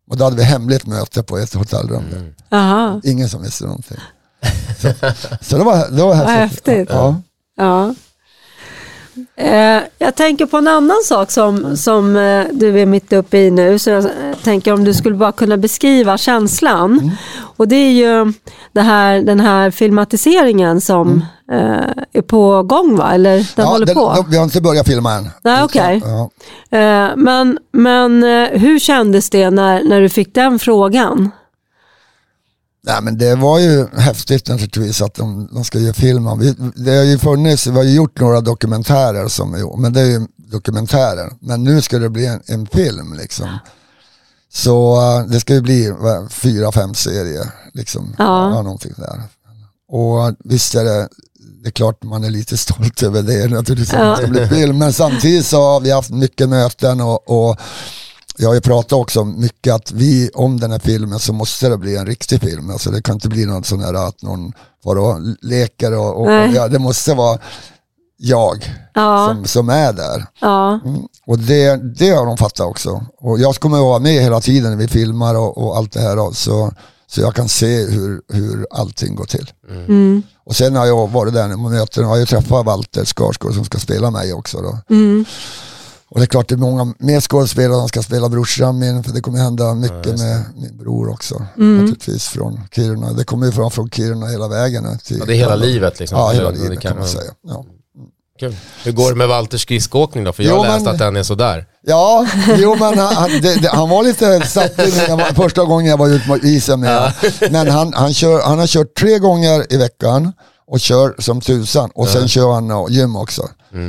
Och då hade vi hemligt möte på ett hotellrum. Mm. Ingen som visste någonting. Så, så det, var, det var häftigt. häftigt. Ja. ja. Eh, jag tänker på en annan sak som, som eh, du är mitt uppe i nu. Så jag tänker om du skulle bara kunna beskriva känslan. Mm. Och det är ju det här, den här filmatiseringen som mm. eh, är på gång va? Eller den ja, håller den, på? vi har inte börjat filma än. Nej, okay. Ja. Eh, men men eh, hur kändes det när, när du fick den frågan? Nej, men det var ju häftigt naturligtvis att de, de ska göra film. Vi, det har ju funnits, vi har ju gjort några dokumentärer som men det är ju dokumentärer. Men nu ska det bli en, en film liksom. Så uh, det ska ju bli uh, fyra, fem serier. Liksom. Ja. ja. någonting där. Och visst är det, det är klart man är lite stolt över det naturligtvis. Ja. Det blir film. Men samtidigt så har vi haft mycket möten och, och jag har ju pratat också mycket att vi, om den här filmen så måste det bli en riktig film. Alltså det kan inte bli någon sån här att någon vadå, leker och, och, och Nej. ja, det måste vara jag Ja, som, som är där. ja, Mm. Och det, det har de fattat också. Och jag kommer att vara med hela tiden när vi filmar och, och allt det här. Så, så jag kan se hur, hur allting går till. mm, Och sen har jag varit där på möten och har ju träffat Walter Skarsgård som ska spela mig också. Då. Och det är klart det är många mer skådespelare som ska spela brorsan min, för det kommer hända mycket med min bror också. Mm. Naturligtvis från Kiruna. Det kommer ju fram från Kiruna hela vägen. Till Ja, det är hela livet liksom. Ja, hela livet kan man säga. Ja. Kul. Hur går det med Walters skridskoåkning då? För jag Jo, har läst men- att den är sådär. Ja, jo men han, han, det, det, han var lite var- första gången jag var ute på isen med Men han, han, kör, han har kört tre gånger i veckan och kör som tusan. Och sen kör han gym också.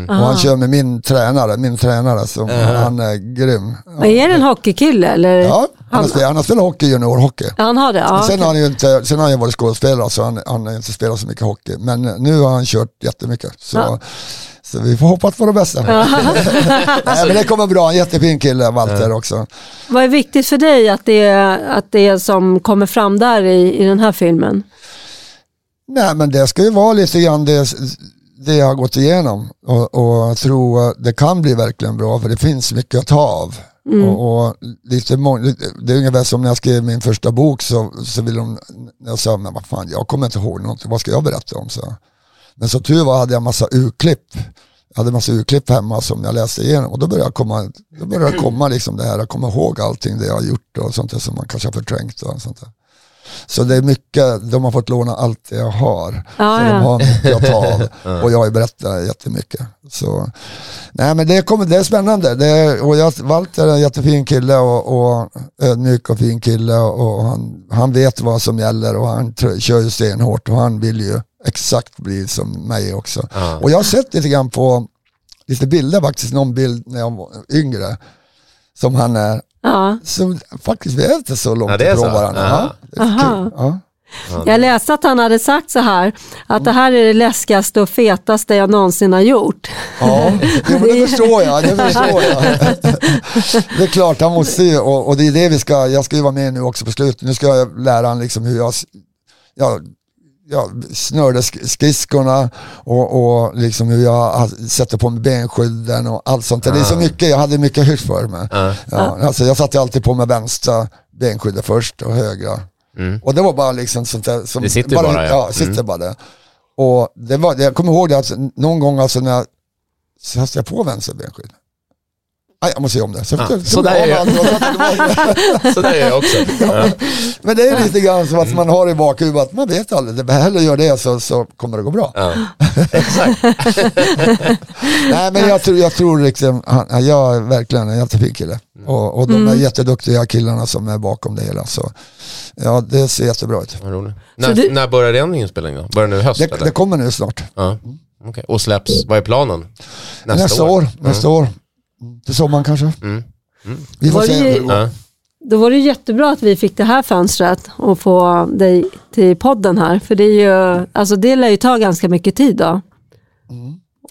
Och han kör med min tränare, min tränare som han är grym. Men Är det en hockeykille eller? Ja, han spelat, han har spelat hockey, juniorhockey. Han har det? Ja, sen, okej. har han ju inte, sen har han ju varit skådespelare så han, han har inte spelat så mycket hockey. Men nu har han kört jättemycket. Så, Ja. så vi får hoppas på det bästa. <laughs> Nej, men det kommer bra, en jättefin kille Walter också. Vad är viktigt för dig att det är, att det är som kommer fram där i, i den här filmen? Nej men det ska ju vara lite grann det, det jag har gått igenom. Och, och jag tror att det kan bli verkligen bra för det finns mycket att ta av. Och, och lite, det är ungefär som när jag skrev min första bok så, så ville de, jag sa men vad fan jag kommer inte ihåg något, vad ska jag berätta om? Så. Men så tur var hade jag massa urklipp. Jag hade massa urklipp hemma som jag läste igenom och då började jag komma, då började jag komma liksom det här, att komma ihåg allting det jag har gjort och sånt där som man kanske har förträngt och sånt där. Så det är mycket, de har fått låna allt det jag har. Ja, så ja. de har mycket att ta av. <laughs> Och jag har ju berättat jättemycket. Så, nej men det, kommer, det är spännande. Det är, och jag, Walter är en jättefin kille och, och ödmjuk och fin kille. Och, han, han vet vad som gäller och han tr- kör ju stenhårt och han vill ju exakt bli som mig också. Ja. Och jag har sett lite grann på lite bilder faktiskt, någon bild när jag var yngre. Som han är. Ja. Så faktiskt vi är inte så långt Ja, det är ifrån så. varandra. Ja. Ja. Ja. Jag läste att han hade sagt så här, att det här är det läskigaste och fetaste jag någonsin har gjort. Ja, <laughs> det förstår jag. Det förstår jag. <laughs> Det är klart, han måste ju, och, och det är det vi ska, jag ska ju vara med nu också på slutet. Nu ska jag lära han liksom hur jag, s- jag snörde sk- skridskorna och, och liksom hur jag sätter på mig benskydden och allt sånt. Det är så mycket, jag hade mycket hyss för mig. Ja. Ja, alltså jag satte alltid på mig vänstra benskyddet först och högra. Mm. Och det var bara liksom sånt där. Som Det sitter bara, ja. ja. sitter Mm. bara där. Och det var, jag kommer ihåg det att någon gång alltså när jag satte på vänster benskydd. Nej, jag måste se om det. Så, Ja, så, så där är jag. jag. Så där är jag också. Ja. Men det är lite grann som att man har i bakhuvudet att man vet aldrig, det hellre gör det så, så kommer det gå bra. Ja. Exakt. Nej men jag tror, jag tror liksom, han, jag är verkligen en jättefin kille. Och, och de är jätteduktiga killarna som är bakom det hela. Så ja, det ser jättebra ut. När, du- när börjar den inspelningen? Börjar nu i höst Det, det kommer nu snart. Ja. Okej. Och släpps, vad är planen? Nästa, Nästa, år. Nästa år. Till sommaren kanske. Mm. Vi får det se ju- det. Ja. Då var det jättebra att vi fick det här fönstret och få dig till podden här. För det, är ju, alltså det lär ju ta ganska mycket tid då.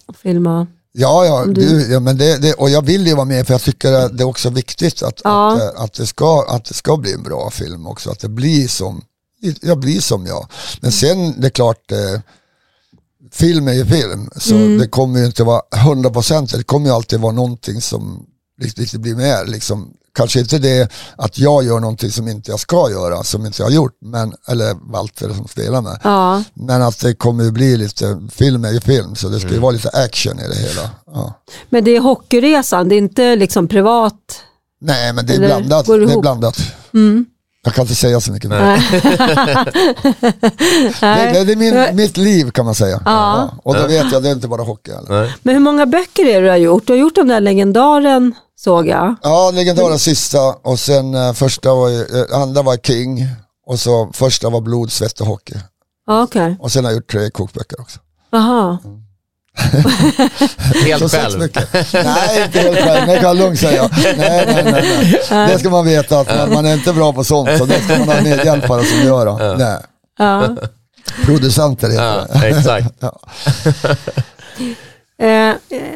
Att filma. Ja, ja, du- du, ja men det, det, och jag vill ju vara med för jag tycker att det är också viktigt att, Ja. att, eh, att, det ska, att det ska bli en bra film också. Att det blir som jag blir som jag. Men sen det är klart, eh, film är ju film. Så det kommer ju inte vara 100%, det kommer ju alltid vara någonting som riktigt, blir med. Liksom, kanske inte det att jag gör någonting som inte jag ska göra, som inte jag har gjort, men, eller Walter som spelar med. Ja, Men att det kommer ju bli lite, film är ju film, så det ska ju vara lite action i det hela. Ja. men det är hockeyresan, det är inte liksom privat. Nej men det är Eller blandat. det Det är blandat. Jag kan inte säga så mycket mer. Det, <laughs> det, är min, mitt liv kan man säga. Ja. Och då vet jag, det är inte bara hockey. Eller? Men hur många böcker är det du har gjort? Du har gjort den där legendaren såg jag. Ja, legendaren sista och sen eh, första var, eh, andra var King och så första var Blod, svett och hockey. Okej, Och sen har jag gjort tre kokböcker också. jaha. <laughs> Helt själv. <laughs> Nej, inte helt själv, det kan jag lugnt säga. <laughs> Nej, nej, nej, nej. Det ska man veta att man, man är inte bra på sånt, så det ska man ha medhjälpare som gör. då. Nej. Ja. Producenter heter Ja, det. exakt. Ja. Eh,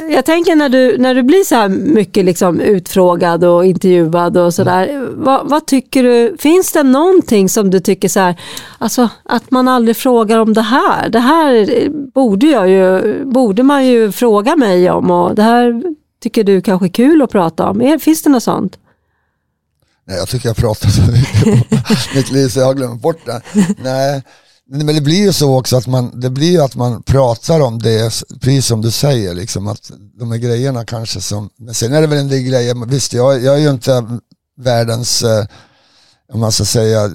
jag tänker när du, när du blir så här mycket liksom utfrågad och intervjuad och sådär. Mm. Vad, vad, tycker du, finns det någonting som du tycker så här, alltså att man aldrig frågar om det här. Det här borde, jag ju, borde man ju fråga mig om och det här tycker du kanske är kul att prata om. Finns det något sånt? Nej, jag tycker jag pratar så mycket om <laughs> mitt liv så jag har glömt bort det. Nej, men det blir ju så också att man, det blir att man pratar om det, precis som du säger, liksom, att de här grejerna kanske som, men sen är det väl en del grejer, visst jag, jag är ju inte världens, eh, om man ska säga,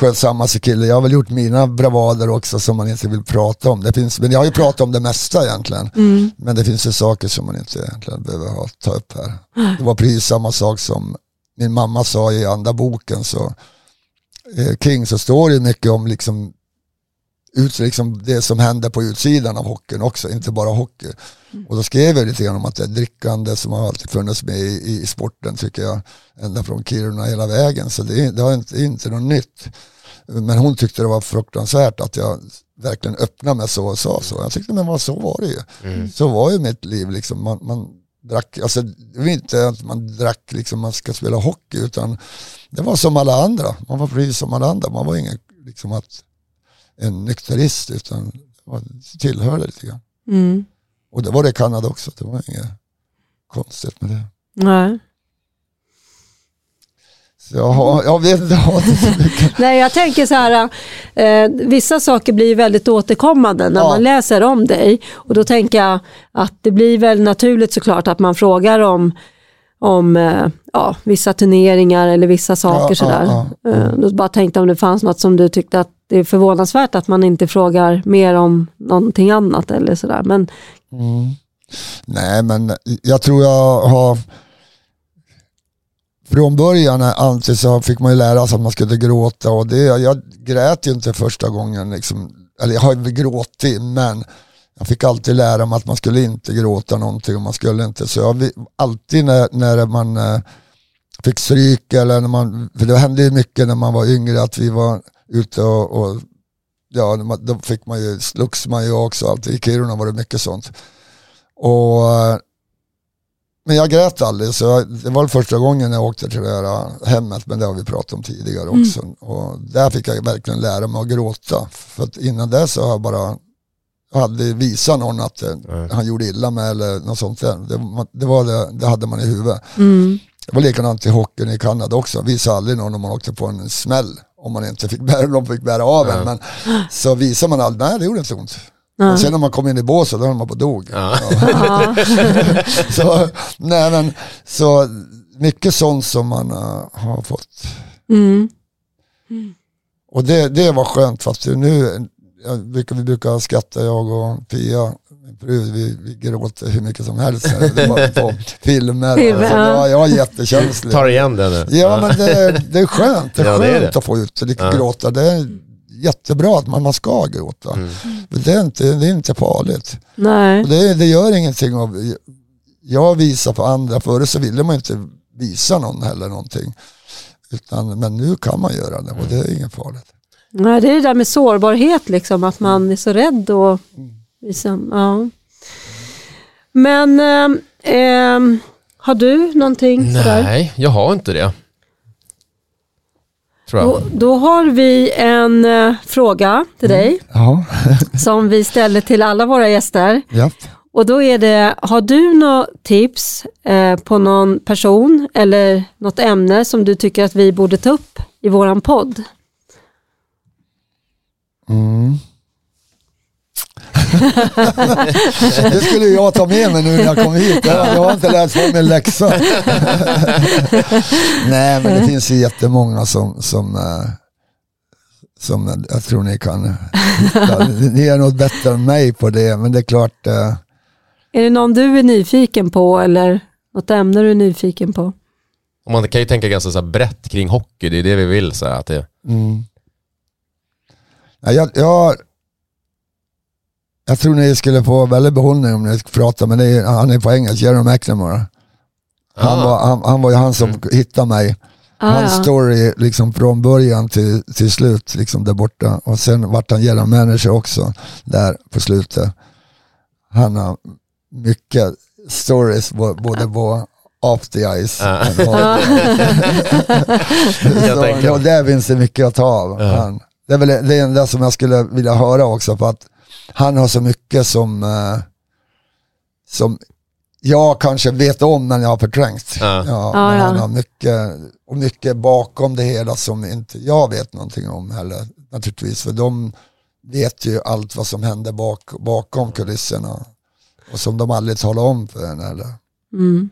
skötsammaste kille. Jag har väl gjort mina bravader också som man inte vill prata om. Det finns, men jag har ju pratat om det mesta egentligen. Mm. Men det finns ju saker som man inte egentligen behöver ha, ta upp här. Det var precis samma sak som min mamma sa i andra boken. Så, eh, King så står det mycket om liksom ut, liksom det som händer på utsidan av hockeyn också, inte bara hockey. Mm. Och då skrev jag lite grann om att det är drickande som har alltid funnits med i, i sporten tycker jag, ända från Kiruna hela vägen. Så det, det är inte, inte något nytt. Men hon tyckte det var fruktansvärt att jag verkligen öppnade mig så och sa så. Jag tyckte men så var det ju. Mm. Så var ju mitt liv liksom. Man, man drack, alltså det var inte att man drack liksom man ska spela hockey utan det var som alla andra. Man var precis som alla andra. Man var ingen liksom att en nykterist utan tillhörde lite grann. Mm. Och det var det i Kanada också. Det var inget konstigt med det. Nej. Så jag, jag vet inte, jag så mycket. <laughs> Nej, jag tänker så här, eh, vissa saker blir väldigt återkommande när ja. man läser om dig. Och då tänker jag att det blir väl naturligt såklart att man frågar om om eh, ja, vissa turneringar eller vissa saker ja, sådär. Ja, ja. Eh, då bara tänkte om det fanns något som du tyckte att det är förvånansvärt att man inte frågar mer om någonting annat eller sådär. Men... Mm. Nej, men jag tror jag har från början alltid så fick man ju lära sig att man skulle gråta och det, jag grät ju inte första gången. Liksom, eller jag har ju gråtit men jag fick alltid lära mig att man skulle inte gråta någonting och man skulle inte. Så jag, alltid när, när man eh, fick stryk eller när man, för det hände ju mycket när man var yngre att vi var ute och, och ja, då fick man ju, slogs man ju också alltid. I Kiruna var det mycket sånt. Och, men jag grät aldrig, så jag, det var första gången jag åkte till det här hemmet, men det har vi pratat om tidigare mm. också. Mm. Och där fick jag verkligen lära mig att gråta. För att innan det så har jag bara hade visat någon att mm. han gjorde illa med eller något sånt där. Det, det, var det, det hade man i huvudet. Mm. Det var likadant i hockeyn i Kanada också. Visade aldrig någon om man åkte på en smäll. Om man inte fick bära, <laughs> de fick bära av en. Men så visar man aldrig, nej det gjorde inte ont. Mm. sen när man kom in i båset då höll man på dog. Ja. Ja. <laughs> <laughs> så, nej, men, så mycket sånt som man uh, har fått. Mm. Och det, det var skönt fast nu, jag vi brukar skratta jag och Pia, fru, vi, vi gråter hur mycket som helst <laughs> på filmer. Film, alltså, ja. Jag är jättekänslig. Tar igen det nu. Ja men det, det är skönt, det är ja, skönt det är det. att få ut lite ja. gråta. Det är jättebra att man, man ska gråta. Mm. Det, är inte, det är inte farligt. Nej. Det, det gör ingenting av, jag visar på andra, förut så ville man inte visa någon heller någonting. Utan, men nu kan man göra det och det är inget farligt. Nej, det är det där med sårbarhet, liksom, att man är så rädd. Och, liksom, ja. Men eh, eh, har du någonting? Nej, sådär? jag har inte det. Då, då, har vi en eh, fråga till mm. dig. Ja. <laughs> som vi ställer till alla våra gäster. Ja. Och då är det, har du något tips eh, på någon person eller något ämne som du tycker att vi borde ta upp i våran podd? Mm. <laughs> det skulle jag ta med mig nu när jag kom hit. Jag, har inte lärt få min läxa. <laughs> Nej, men det finns ju jättemånga som, som, eh, som jag tror ni kan hitta. Ni är något bättre än mig på det, men det är klart. Eh, är det någon du är nyfiken på eller något ämne du är nyfiken på? man kan ju tänka ganska så brett kring hockey, det är det vi vill. Så att det... Mm. Jag, jag, jag tror ni skulle få väldigt behållning om ni pratar med det. Han är på engelska, Jerry McNamara. Han, ah. var, han, han var ju han som mm. hittade mig. Ah, Hans ja. story liksom från början till, till slut liksom där borta. Och sen vart han general manager också där på slutet. Han har mycket stories både på off the ice. <laughs> <laughs> Jag så, ja, där finns det mycket att ta av. Han, det är väl det enda som jag skulle vilja höra också för att han har så mycket som, eh, som jag kanske vet om men jag har förträngt. Ja. Ja, Ja. Han har mycket, och mycket bakom det hela som inte jag vet någonting om heller naturligtvis. För de vet ju allt vad som händer bak, bakom kulisserna. Och som de aldrig talar om för en heller. Mm.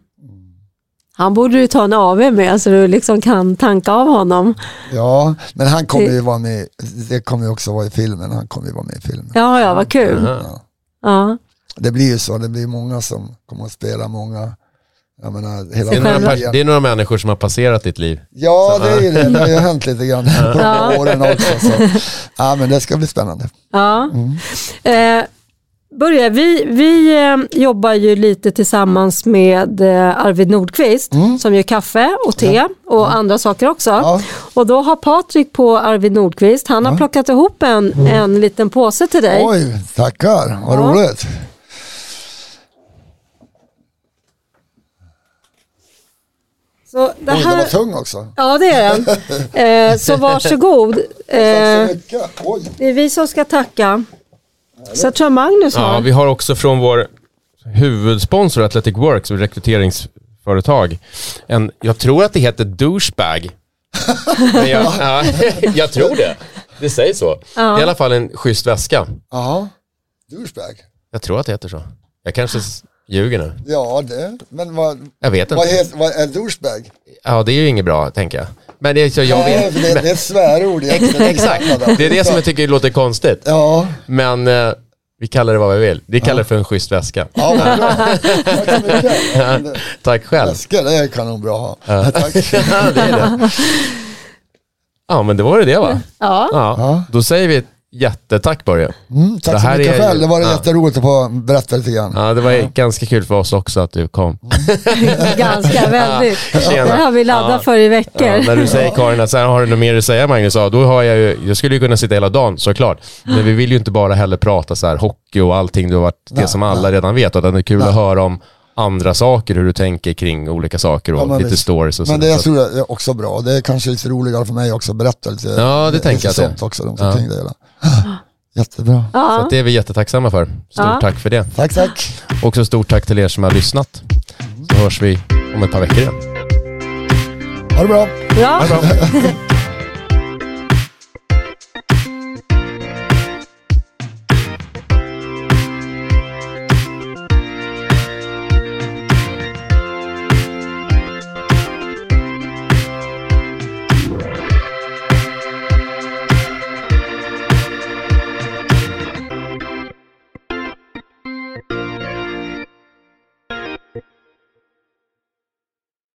Han borde du ta en AV med så du liksom kan tanka av honom. Ja, men han kommer ju vara med, det kommer ju också vara i filmen, han kommer ju vara med i filmen. Ja, ja, vad kul. Ja. Ja. Det blir ju så, det blir många som kommer att spela många, jag menar hela Det är, några, det är några människor som har passerat ditt liv. Ja, det är ju det, det har ju hänt lite grann <laughs> på de Ja. åren också. Så. Ja, men det ska bli spännande. Ja. Mm. Eh, Börje, vi, vi eh, jobbar ju lite tillsammans med eh, Arvid Nordqvist som gör kaffe och te och andra saker också. Mm. Ja. Och då har Patrik på Arvid Nordqvist, han har plockat ihop en, en liten påse till dig. Oj, tackar, vad Ja. roligt. Så det Oj, den var här, tung också. ja, det är den. <laughs> Eh, så varsågod. Tack Eh, så mycket. Oj. det är vi som ska tacka. Så jag tror Magnus har. Ja, vi har också från vår huvudsponsor Athletic Works, rekryteringsföretag. En, jag tror att det heter douchebag. Men jag, <laughs> ja, jag tror det. Det sägs så. Ja. I alla fall en schysst väska. Jaha, douchebag. Jag tror att det heter så. Jag kanske ljuger nu. Ja, det, men vad, Jag vet vad, inte. heter, vad är douchebag? Ja, det är ju inget bra, tänker jag. Men det är så jag Nej, vet. det, det är ett svärord egentligen. Exakt. Det är det som jag tycker låter konstigt. Ja, Men eh, vi kallar det vad vi vill. Vi kallar det för en schysst väska. ja bra. Tack så mycket. Tack själv. Väska, det är kanonbra att ha. Tack. <laughs> Ja, det är det. <laughs> Ja, men det var det det va? Ja. Ja, då säger vi jättetack Börje. Mm, Det tack så här mycket är- själv, det var ja. jätteroligt att få berätta lite grann. Ja, det var ganska kul för oss också att du kom. <laughs> Ganska väldigt. Tjena. Det har vi laddat Ja. för i veckor. Ja, när du <laughs> säger Karin att sen har du något mer att säga Magnus, ja, då har jag ju, jag skulle ju kunna sitta hela dagen såklart. Men vi vill ju inte bara heller prata så här hockey och allting, du har varit det som alla redan vet. Utan det är kul att höra om andra saker, hur du tänker kring olika saker och Ja, men lite visst. stories och så. Men det jag så. tror jag är också bra. Det är kanske lite roligare för mig också att berätta lite. Ja, det tänker jag att det är. sånt också runt Ja. omkring det hela. <gasps> Jättebra. Så Ja. att det är vi jättetacksamma för. Stort Ja. tack för det. Tack, tack. Också stort tack till er som har lyssnat. Så hörs vi om ett par veckor igen. Ha det bra. Bra. Ha det bra. <laughs>